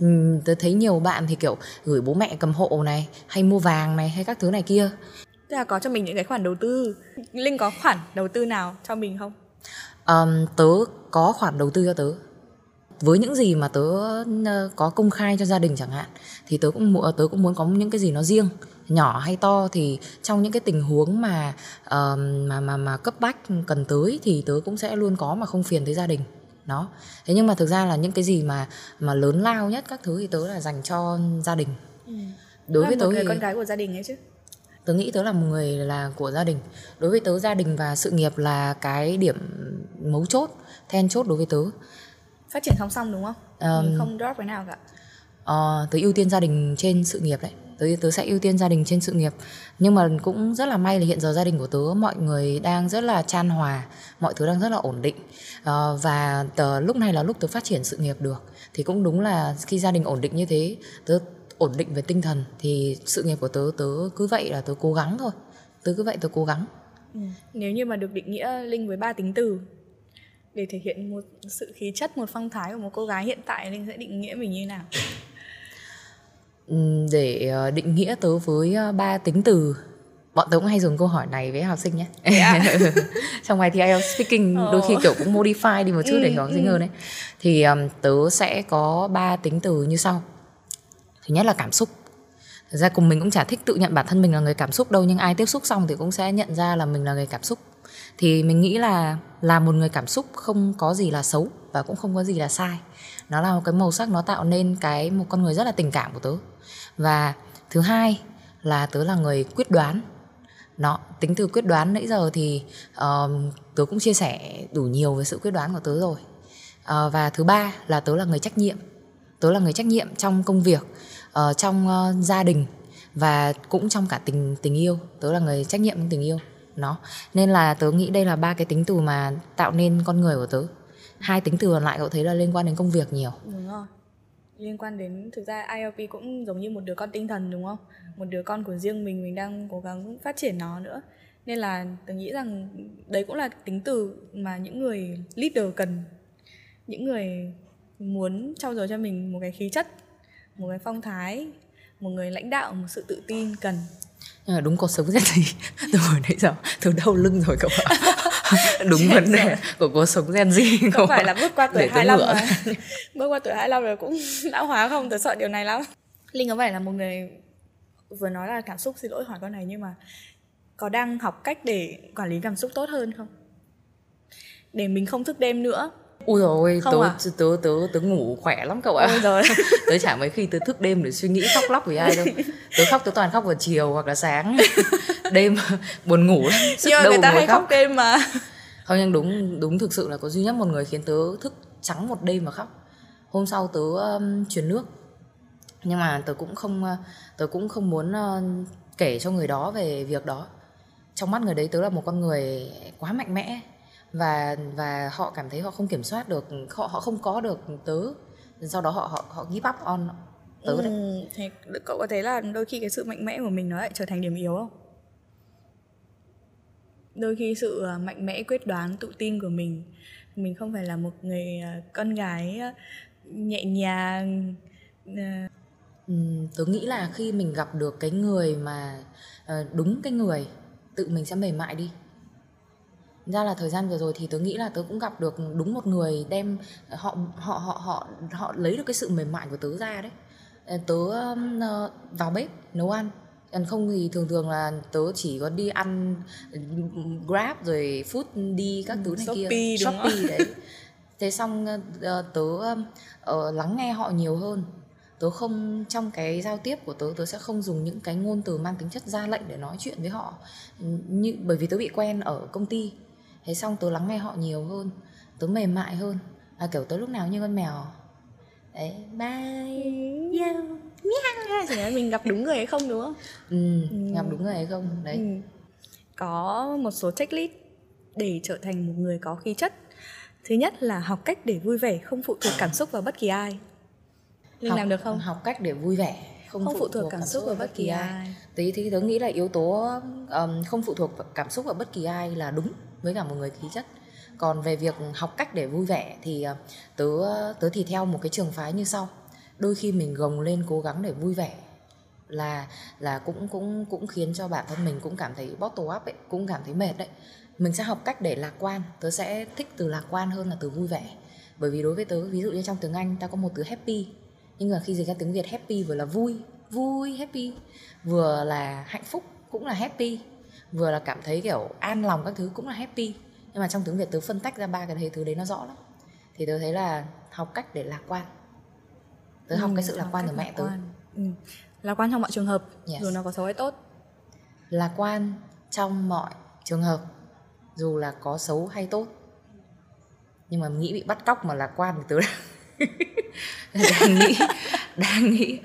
Ừ, tớ thấy nhiều bạn thì kiểu gửi bố mẹ cầm hộ này hay mua vàng này hay các thứ này kia. Tức là có cho mình những cái khoản đầu tư. Linh có khoản đầu tư nào cho mình không? Um, tớ có khoản đầu tư cho tớ với những gì mà tớ ờ, có công khai cho gia đình chẳng hạn thì tớ cũng tớ cũng muốn có những cái gì nó riêng nhỏ hay to. Thì trong những cái tình huống mà uh, mà mà mà cấp bách cần tới thì tớ cũng sẽ luôn có mà không phiền tới gia đình đó. Thế nhưng mà thực ra là những cái gì mà mà lớn lao nhất các thứ thì tớ là dành cho gia đình. Ừ. đối với tớ thì con gái của gia đình ấy chứ. Tớ nghĩ tớ là một người là của gia đình. Đối với tớ gia đình và sự nghiệp là cái điểm mấu chốt then chốt đối với tớ phát triển song song đúng không? Um, mình không drop cái nào cả. uh, tớ ưu tiên gia đình trên sự nghiệp đấy tớ tớ sẽ ưu tiên gia đình trên sự nghiệp. Nhưng mà cũng rất là may là hiện giờ gia đình của tớ mọi người đang rất là chan hòa mọi thứ đang rất là ổn định. Uh, và tớ, lúc này là lúc tớ phát triển sự nghiệp được. Thì cũng đúng là khi gia đình ổn định như thế tớ ổn định về tinh thần thì sự nghiệp của tớ tớ cứ vậy là tớ cố gắng thôi. Tớ cứ vậy tớ cố gắng. Ừ. nếu như mà được định nghĩa linh với ba tính từ để thể hiện một sự khí chất một phong thái của một cô gái hiện tại linh sẽ định nghĩa mình như nào? Để ờ, định nghĩa tớ với ờ, ba tính từ. Bọn tớ cũng hay dùng câu hỏi này với học sinh nhé. Yeah. trong bài thi IELTS speaking oh. đôi khi kiểu cũng modify đi một chút ừ, để hiểu học sinh ừ. hơn đấy thì um, tớ sẽ có ba tính từ như sau. Thứ nhất là cảm xúc. Thực ra cùng mình cũng chả thích tự nhận bản thân mình là người cảm xúc đâu nhưng ai tiếp xúc xong thì cũng sẽ nhận ra là mình là người cảm xúc. Thì mình nghĩ là là một người cảm xúc không có gì là xấu và cũng không có gì là sai. Nó là một cái màu sắc nó tạo nên cái một con người rất là tình cảm của tớ. Và thứ hai là tớ là người quyết đoán. Nó tính từ quyết đoán nãy giờ thì uh, tớ cũng chia sẻ đủ nhiều về sự quyết đoán của tớ rồi. Uh, và thứ ba là tớ là người trách nhiệm. Tớ là người trách nhiệm trong công việc uh, trong uh, gia đình và cũng trong cả tình tình yêu. Tớ là người trách nhiệm trong tình yêu nó. Nên là tớ nghĩ đây là ba cái tính từ mà tạo nên con người của tớ. Hai tính từ còn lại cậu thấy là liên quan đến công việc nhiều. Đúng rồi. Liên quan đến, thực ra ILP cũng giống như một đứa con tinh thần, đúng không? Một đứa con của riêng mình mình đang cố gắng phát triển nó nữa. Nên là tôi nghĩ rằng đấy cũng là tính từ mà những người leader cần. Những người muốn trau dồi cho mình một cái khí chất, một cái phong thái một người lãnh đạo một sự tự tin cần. Nhưng mà đúng cuộc sống gen gì từ hồi nãy giờ từ đau lưng rồi cậu ạ đúng vấn đề của cuộc sống gen gì không phải là bước qua tuổi 25 rồi bước qua tuổi 25 rồi cũng lão hóa không? Tớ sợ điều này lắm. Linh có phải là một người vừa nói là cảm xúc xin lỗi hỏi con này nhưng mà có đang học cách để quản lý cảm xúc tốt hơn không? Để mình không thức đêm nữa Ui rồi tớ, à? tớ, tớ, tớ ngủ khỏe lắm cậu ạ. Ôi rồi. Tớ chả mấy khi tớ thức đêm để suy nghĩ khóc lóc với ai đâu. Tớ khóc tớ toàn khóc vào chiều hoặc là sáng. Đêm buồn ngủ lắm Nhưng mà người ta hay khóc. khóc. đêm mà. Không nhưng đúng đúng thực sự là có duy nhất một người khiến tớ thức trắng một đêm mà khóc. Hôm sau tớ um, chuyển nước. Nhưng mà tớ cũng không uh, tớ cũng không muốn uh, kể cho người đó về việc đó. Trong mắt người đấy tớ là một con người quá mạnh mẽ và và họ cảm thấy họ không kiểm soát được họ họ không có được tớ. Sau đó họ họ họ give up on tớ ừ, đấy. thì cậu có thấy là đôi khi cái sự mạnh mẽ của mình nó lại trở thành điểm yếu không? Đôi khi sự à, mạnh mẽ quyết đoán tự tin của mình mình không phải là một người à, con gái à, nhẹ nhàng ừ, tớ nghĩ là khi mình gặp được cái người mà ờ, đúng cái người tự mình sẽ mềm mại đi ra là thời gian vừa rồi thì tớ nghĩ là tớ cũng gặp được đúng một người đem họ họ họ họ họ lấy được cái sự mềm mại của tớ ra đấy. Ờ, tớ uh, vào bếp nấu ăn. Còn không thì thường thường là tớ chỉ có đi ăn grab rồi food đi các thứ này Shopee, kia. đúng shopee không? đấy. Thế xong uh, tớ uh, lắng nghe họ nhiều hơn. Tớ không trong cái giao tiếp của tớ tớ sẽ không dùng những cái ngôn từ mang tính chất ra lệnh để nói chuyện với họ. Như bởi vì tớ bị quen ở công ty thế xong tớ lắng nghe họ nhiều hơn tớ mềm mại hơn. À, kiểu tớ lúc nào như con mèo. Đấy bye. Yeah. miau chỉ là mình gặp đúng người hay không đúng không? Ừ, ừ. gặp đúng người hay không? Đấy. Ừ. có một số checklist để trở thành một người có khí chất. Thứ nhất là học cách để vui vẻ không phụ thuộc cảm xúc vào bất kỳ ai. Linh học, làm được không? học cách để vui vẻ không, không phụ, thuộc cảm, cảm xúc vào bất kỳ ai, ai. Tí thì tớ nghĩ là yếu tố um, không phụ thuộc cảm xúc vào bất kỳ ai là đúng với cả một người khí chất. Còn về việc học cách để vui vẻ thì ờ, tớ tớ thì theo một cái trường phái như sau. Đôi khi mình gồng lên cố gắng để vui vẻ là là cũng cũng cũng khiến cho bản thân mình cũng cảm thấy bottle up ấy, cũng cảm thấy mệt đấy. Mình sẽ học cách để lạc quan, tớ sẽ thích từ lạc quan hơn là từ vui vẻ. Bởi vì đối với tớ, ví dụ như trong tiếng anh ta có một từ happy, nhưng mà khi dịch ra tiếng việt happy vừa là vui vui, happy, vừa là hạnh phúc, cũng là happy vừa là cảm thấy kiểu an lòng các thứ cũng là happy. Nhưng mà trong tiếng việt tớ phân tách ra ba cái thứ đấy nó rõ lắm. Thì tớ thấy là học cách để lạc quan. Tớ ừ, học cái sự lạc quan từ mẹ tớ. ừ. lạc quan trong mọi trường hợp yes. dù nó có xấu hay tốt. Lạc quan trong mọi trường hợp dù là có xấu hay tốt. Nhưng mà nghĩ bị bắt cóc mà lạc quan thì tớ đang nghĩ đang nghĩ.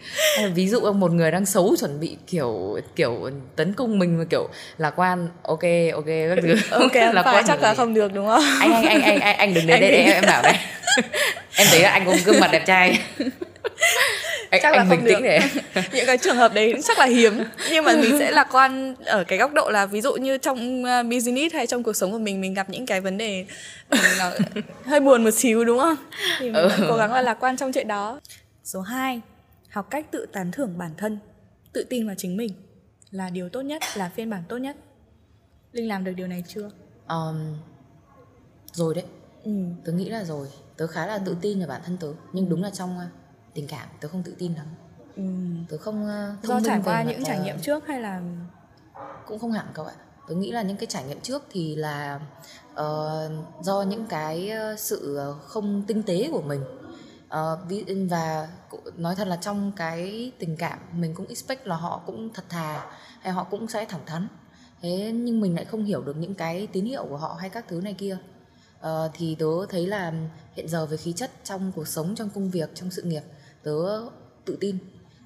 Ví dụ một người đang xấu chuẩn bị kiểu kiểu tấn công mình mà kiểu lạc quan ok ok các thứ. Ok lạc quan chắc là không được đúng không? Anh anh anh anh anh, anh đừng đến đây để em bảo đây. Em thấy là anh có gương mặt đẹp trai anh, chắc là anh không được. để... những cái trường hợp đấy chắc là hiếm. Nhưng mà mình sẽ lạc quan ở cái góc độ là ví dụ như trong uh, business hay trong cuộc sống của mình mình gặp những cái vấn đề nó hơi buồn một xíu đúng không? Thì mình ừ. cố gắng là lạc quan trong chuyện đó. Số 2 học cách tự tán thưởng bản thân tự tin vào chính mình là điều tốt nhất là phiên bản tốt nhất. Linh làm được điều này chưa? Um, rồi đấy. Ừ. tớ nghĩ là rồi. Tớ khá là tự tin vào bản thân tớ. Nhưng đúng là trong uh, tình cảm tớ không tự tin lắm. Ừ. tớ không uh, do trải qua những trải nghiệm trước hay là cũng không hẳn cậu ạ. Tớ nghĩ là những cái trải nghiệm trước thì là uh, do những cái sự không tinh tế của mình. Uh, và nói thật là trong cái tình cảm mình cũng expect là họ cũng thật thà hay họ cũng sẽ thẳng thắn. Thế nhưng mình lại không hiểu được những cái tín hiệu của họ hay các thứ này kia. Uh, thì tớ thấy là hiện giờ về khí chất trong cuộc sống trong công việc trong sự nghiệp tớ tự tin.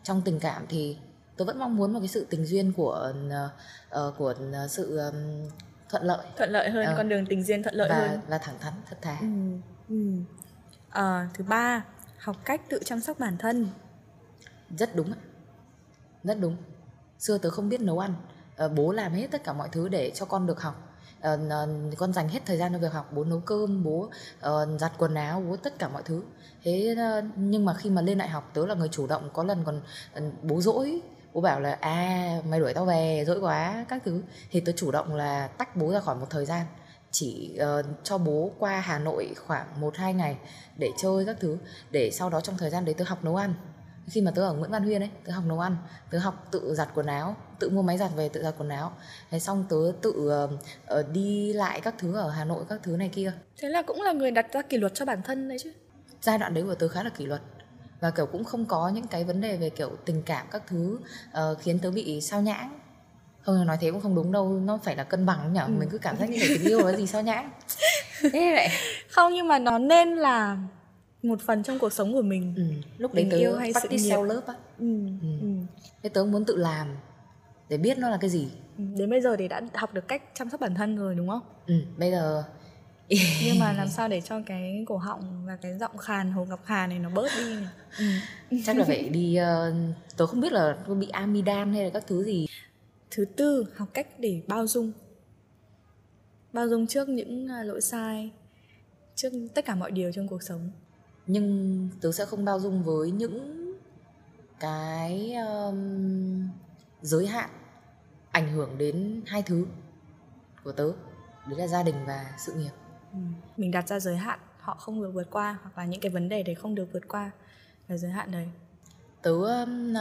Trong tình cảm thì tớ vẫn mong muốn một cái sự tình duyên của uh, của sự um, thuận lợi. Thuận lợi hơn uh, con đường tình duyên thuận lợi và, hơn. và thẳng thắn thật thà. Ừ, ừ. À, thứ ba học cách tự chăm sóc bản thân. Rất đúng rất đúng. Xưa tớ không biết nấu ăn. Bố làm hết tất cả mọi thứ để cho con được học uh, con dành hết thời gian cho việc học bố nấu cơm bố uh, giặt quần áo bố tất cả mọi thứ. Thế uh, nhưng mà khi mà lên đại học tớ là người chủ động có lần còn uh, bố dỗi bố bảo là à mày đuổi tao về dỗi quá các thứ. Thì tớ chủ động là tách bố ra khỏi một thời gian chỉ uh, cho bố qua Hà Nội khoảng một hai ngày để chơi các thứ để sau đó trong thời gian đấy tớ học nấu ăn khi mà tớ ở Nguyễn Văn Huyên ấy tớ học nấu ăn tớ học tự giặt quần áo tự mua máy giặt về tự giặt quần áo. Thế xong tớ tự uh, đi lại các thứ ở Hà Nội các thứ này kia. Thế là cũng là người đặt ra kỷ luật cho bản thân đấy chứ? Giai đoạn đấy của tớ khá là kỷ luật. Và kiểu cũng không có những cái vấn đề về kiểu tình cảm các thứ uh, khiến tớ bị sao nhãng. Không nói thế cũng không đúng đâu nó phải là cân bằng nhở? Ừ. mình cứ cảm giác như tình yêu là gì sao nhãng? Thế vậy. Không nhưng mà nó nên là một phần trong cuộc sống của mình ừ. lúc đấy tớ yêu hay practice self love á ừ. Ừ. Ừ. thế tớ muốn tự làm để biết nó là cái gì ừ. đến bây giờ thì đã học được cách chăm sóc bản thân rồi đúng không ừ bây giờ nhưng mà làm sao để cho cái cổ họng và cái giọng khàn hồ ngọc khàn này nó bớt đi này ừ. chắc là phải đi uh, tớ không biết là có bị amidan hay là các thứ gì thứ tư học cách để bao dung bao dung trước những à, lỗi sai trước tất cả mọi điều trong cuộc sống nhưng tớ sẽ không bao dung với những cái um, giới hạn ảnh hưởng đến hai thứ của tớ. Đấy là gia đình và sự nghiệp. Ừ. mình đặt ra giới hạn họ không được vượt qua hoặc là những cái vấn đề đấy không được vượt qua là giới hạn đấy. Tớ um,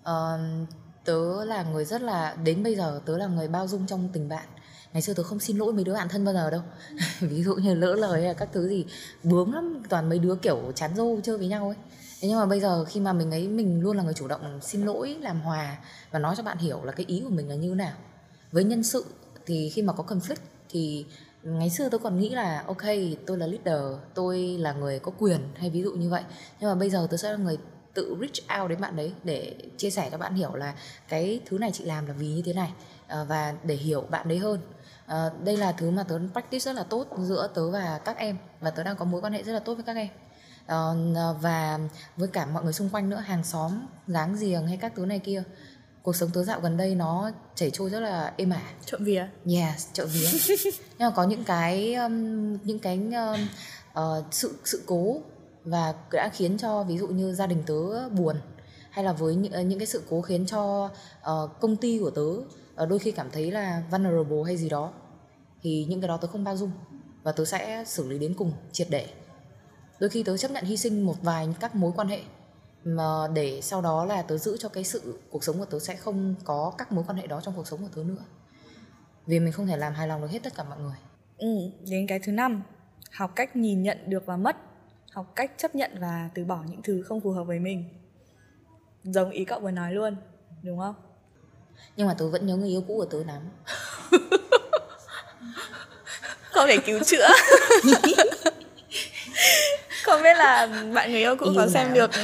uh, tớ là người rất là đến bây giờ tớ là người bao dung trong tình bạn ngày xưa tôi không xin lỗi mấy đứa bạn thân bao giờ đâu. Ví dụ như lỡ lời hay là các thứ gì, bướng lắm, toàn mấy đứa kiểu chán rô chơi với nhau ấy. Thế nhưng mà bây giờ khi mà mình ấy, mình luôn là người chủ động xin lỗi, làm hòa và nói cho bạn hiểu là cái ý của mình là như thế nào. Với nhân sự thì khi mà có conflict thì ngày xưa tôi còn nghĩ là, ok, tôi là leader, tôi là người có quyền hay ví dụ như vậy. Nhưng mà bây giờ tôi sẽ là người tự reach out đến bạn đấy để chia sẻ cho bạn hiểu là cái thứ này chị làm là vì như thế này ờ, và để hiểu bạn đấy hơn à, đây là thứ mà tớ practice rất là tốt giữa tớ và các em và tớ đang có mối quan hệ rất là tốt với các em. À, và với cả mọi người xung quanh nữa hàng xóm láng giềng hay các thứ này kia cuộc sống tớ dạo gần đây nó chảy trôi rất là êm ả. Trộm vía. Yes trộm vía. Nhưng mà có những cái um, những cái um, uh, sự sự cố và đã khiến cho ví dụ như gia đình tớ buồn hay là với những, những cái sự cố khiến cho uh, công ty của tớ Ờ, đôi khi cảm thấy là vulnerable hay gì đó, thì những cái đó tớ không bao dung và tớ sẽ xử lý đến cùng, triệt để. Đôi khi tớ chấp nhận hy sinh một vài các mối quan hệ mà để sau đó là tớ giữ cho cái sự cuộc sống của tớ sẽ không có các mối quan hệ đó trong cuộc sống của tớ nữa. Vì mình không thể làm hài lòng được hết tất cả mọi người. Ừ đến cái thứ năm, học cách nhìn nhận được và mất, học cách chấp nhận và từ bỏ những thứ không phù hợp với mình. Giống ý cậu vừa nói luôn, đúng không? Nhưng mà tớ vẫn nhớ người yêu cũ của tớ lắm. Không thể cứu chữa. Không biết là bạn người yêu cũ có xem được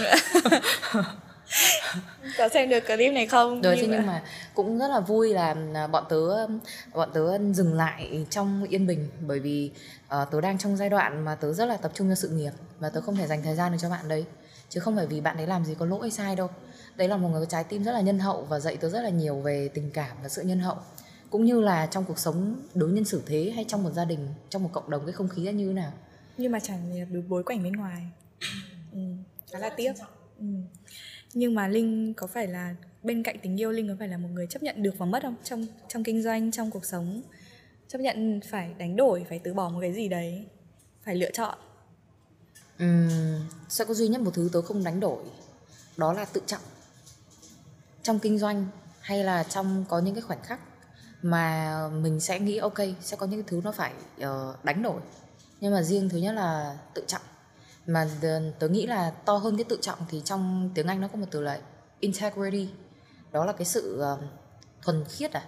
có xem được clip này không? Rồi nhưng, mà... nhưng mà cũng rất là vui là à, bọn tớ bọn tớ dừng lại trong yên bình. Bởi vì uh, tớ đang trong giai đoạn mà tớ rất là tập trung cho sự nghiệp và tớ không thể dành thời gian được cho bạn đấy. Chứ không phải vì bạn ấy làm gì có lỗi hay sai đâu đấy là một người có trái tim rất là nhân hậu và dạy tớ rất là nhiều về tình cảm và sự nhân hậu. Cũng như là trong cuộc sống đối nhân xử thế hay trong một gia đình trong một cộng đồng cái không khí là như thế nào. Nhưng mà chẳng được bối cảnh bên ngoài. Ừ, khá là tiếc. Ừ. nhưng mà linh có phải là bên cạnh tình yêu linh có phải là một người chấp nhận được và mất không? Trong trong kinh doanh trong cuộc sống? Chấp nhận phải đánh đổi phải từ bỏ một cái gì đấy? Phải lựa chọn? Uhm, sẽ có duy nhất một thứ tớ không đánh đổi. Đó là tự trọng trong kinh doanh hay là trong có những cái khoảnh khắc mà mình sẽ nghĩ ok sẽ có những cái thứ nó phải uh, đánh đổi. Nhưng mà riêng thứ nhất là tự trọng. Mà tớ nghĩ là to hơn cái tự trọng thì trong tiếng Anh nó có một từ là integrity. Đó là cái sự uh, thuần khiết à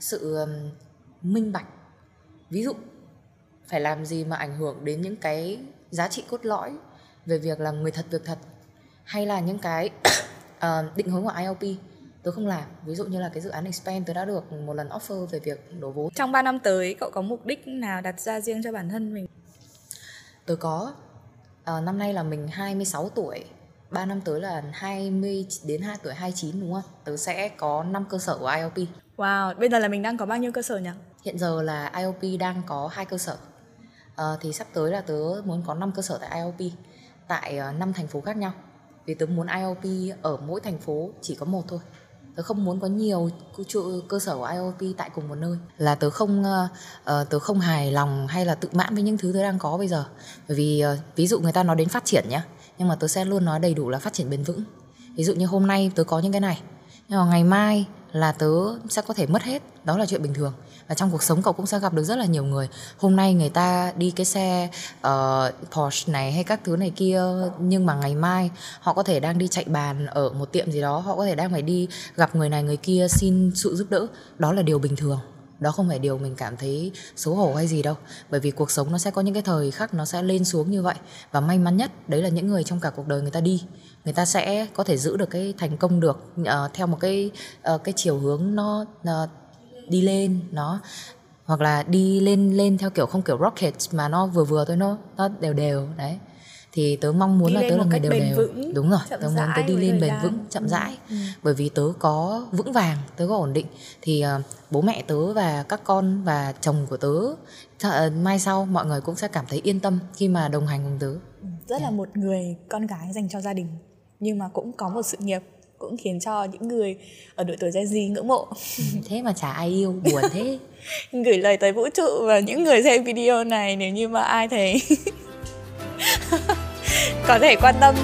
sự um, minh bạch. Ví dụ phải làm gì mà ảnh hưởng đến những cái giá trị cốt lõi về việc làm người thật việc thật hay là những cái uh, định hướng của ILP tớ không làm ví dụ như là cái dự án expand tớ đã được một lần offer về việc đổ vốn trong 3 năm tới cậu có mục đích nào đặt ra riêng cho bản thân mình tớ có uh, năm nay là mình 26 tuổi 3 năm tới là 20 đến 2 tuổi 29 đúng không? Tớ sẽ có 5 cơ sở của ILP. Wow, bây giờ là mình đang có bao nhiêu cơ sở nhỉ? Hiện giờ là ILP đang có hai cơ sở. À, thì sắp tới là tớ muốn có 5 cơ sở tại ILP tại uh, ờ, 5 thành phố khác nhau. Vì tớ muốn IOP ở mỗi thành phố chỉ có một thôi. Tớ không muốn có nhiều cơ sở của IOP tại cùng một nơi. Là tớ không uh, tớ không hài lòng hay là tự mãn với những thứ tớ đang có bây giờ. Bởi vì uh, ví dụ người ta nói đến phát triển nhá nhưng mà tớ sẽ luôn nói đầy đủ là phát triển bền vững ví dụ như hôm nay tớ có những cái này nhưng mà ngày mai là tớ sẽ có thể mất hết. Đó là chuyện bình thường. Và trong cuộc sống cậu cũng sẽ gặp được rất là nhiều người. Hôm nay người ta đi cái xe uh, Porsche này hay các thứ này kia nhưng mà ngày mai họ có thể đang đi chạy bàn ở một tiệm gì đó họ có thể đang phải đi gặp người này người kia xin sự giúp đỡ. Đó là điều bình thường. Đó không phải điều mình cảm thấy xấu hổ hay gì đâu. Bởi vì cuộc sống nó sẽ có những cái thời khắc nó sẽ lên xuống như vậy. Và may mắn nhất đấy là những người trong cả cuộc đời người ta đi người ta sẽ có thể giữ được cái thành công được uh, theo một cái uh, cái chiều hướng nó uh, đi lên nó hoặc là đi lên lên theo kiểu không kiểu rocket mà nó vừa vừa thôi nó nó đều đều đấy. Thì tớ mong muốn đi là tớ là người đều đều. vững, đúng rồi tớ muốn tớ đi lên bền vững chậm rãi. Ừ. bởi vì tớ có vững vàng tớ có ổn định. Thì uh, bố mẹ tớ và các con và chồng của tớ uh, mai sau mọi người cũng sẽ cảm thấy yên tâm khi mà đồng hành cùng tớ. Ừ, rất yeah. là một người con gái dành cho gia đình nhưng mà cũng có một sự nghiệp cũng khiến cho những người ở độ tuổi Gen Z ngưỡng mộ. Ừ, thế mà chả ai yêu buồn thế. Gửi lời tới vũ trụ và những người xem video này nếu như mà ai thấy. Có thể quan tâm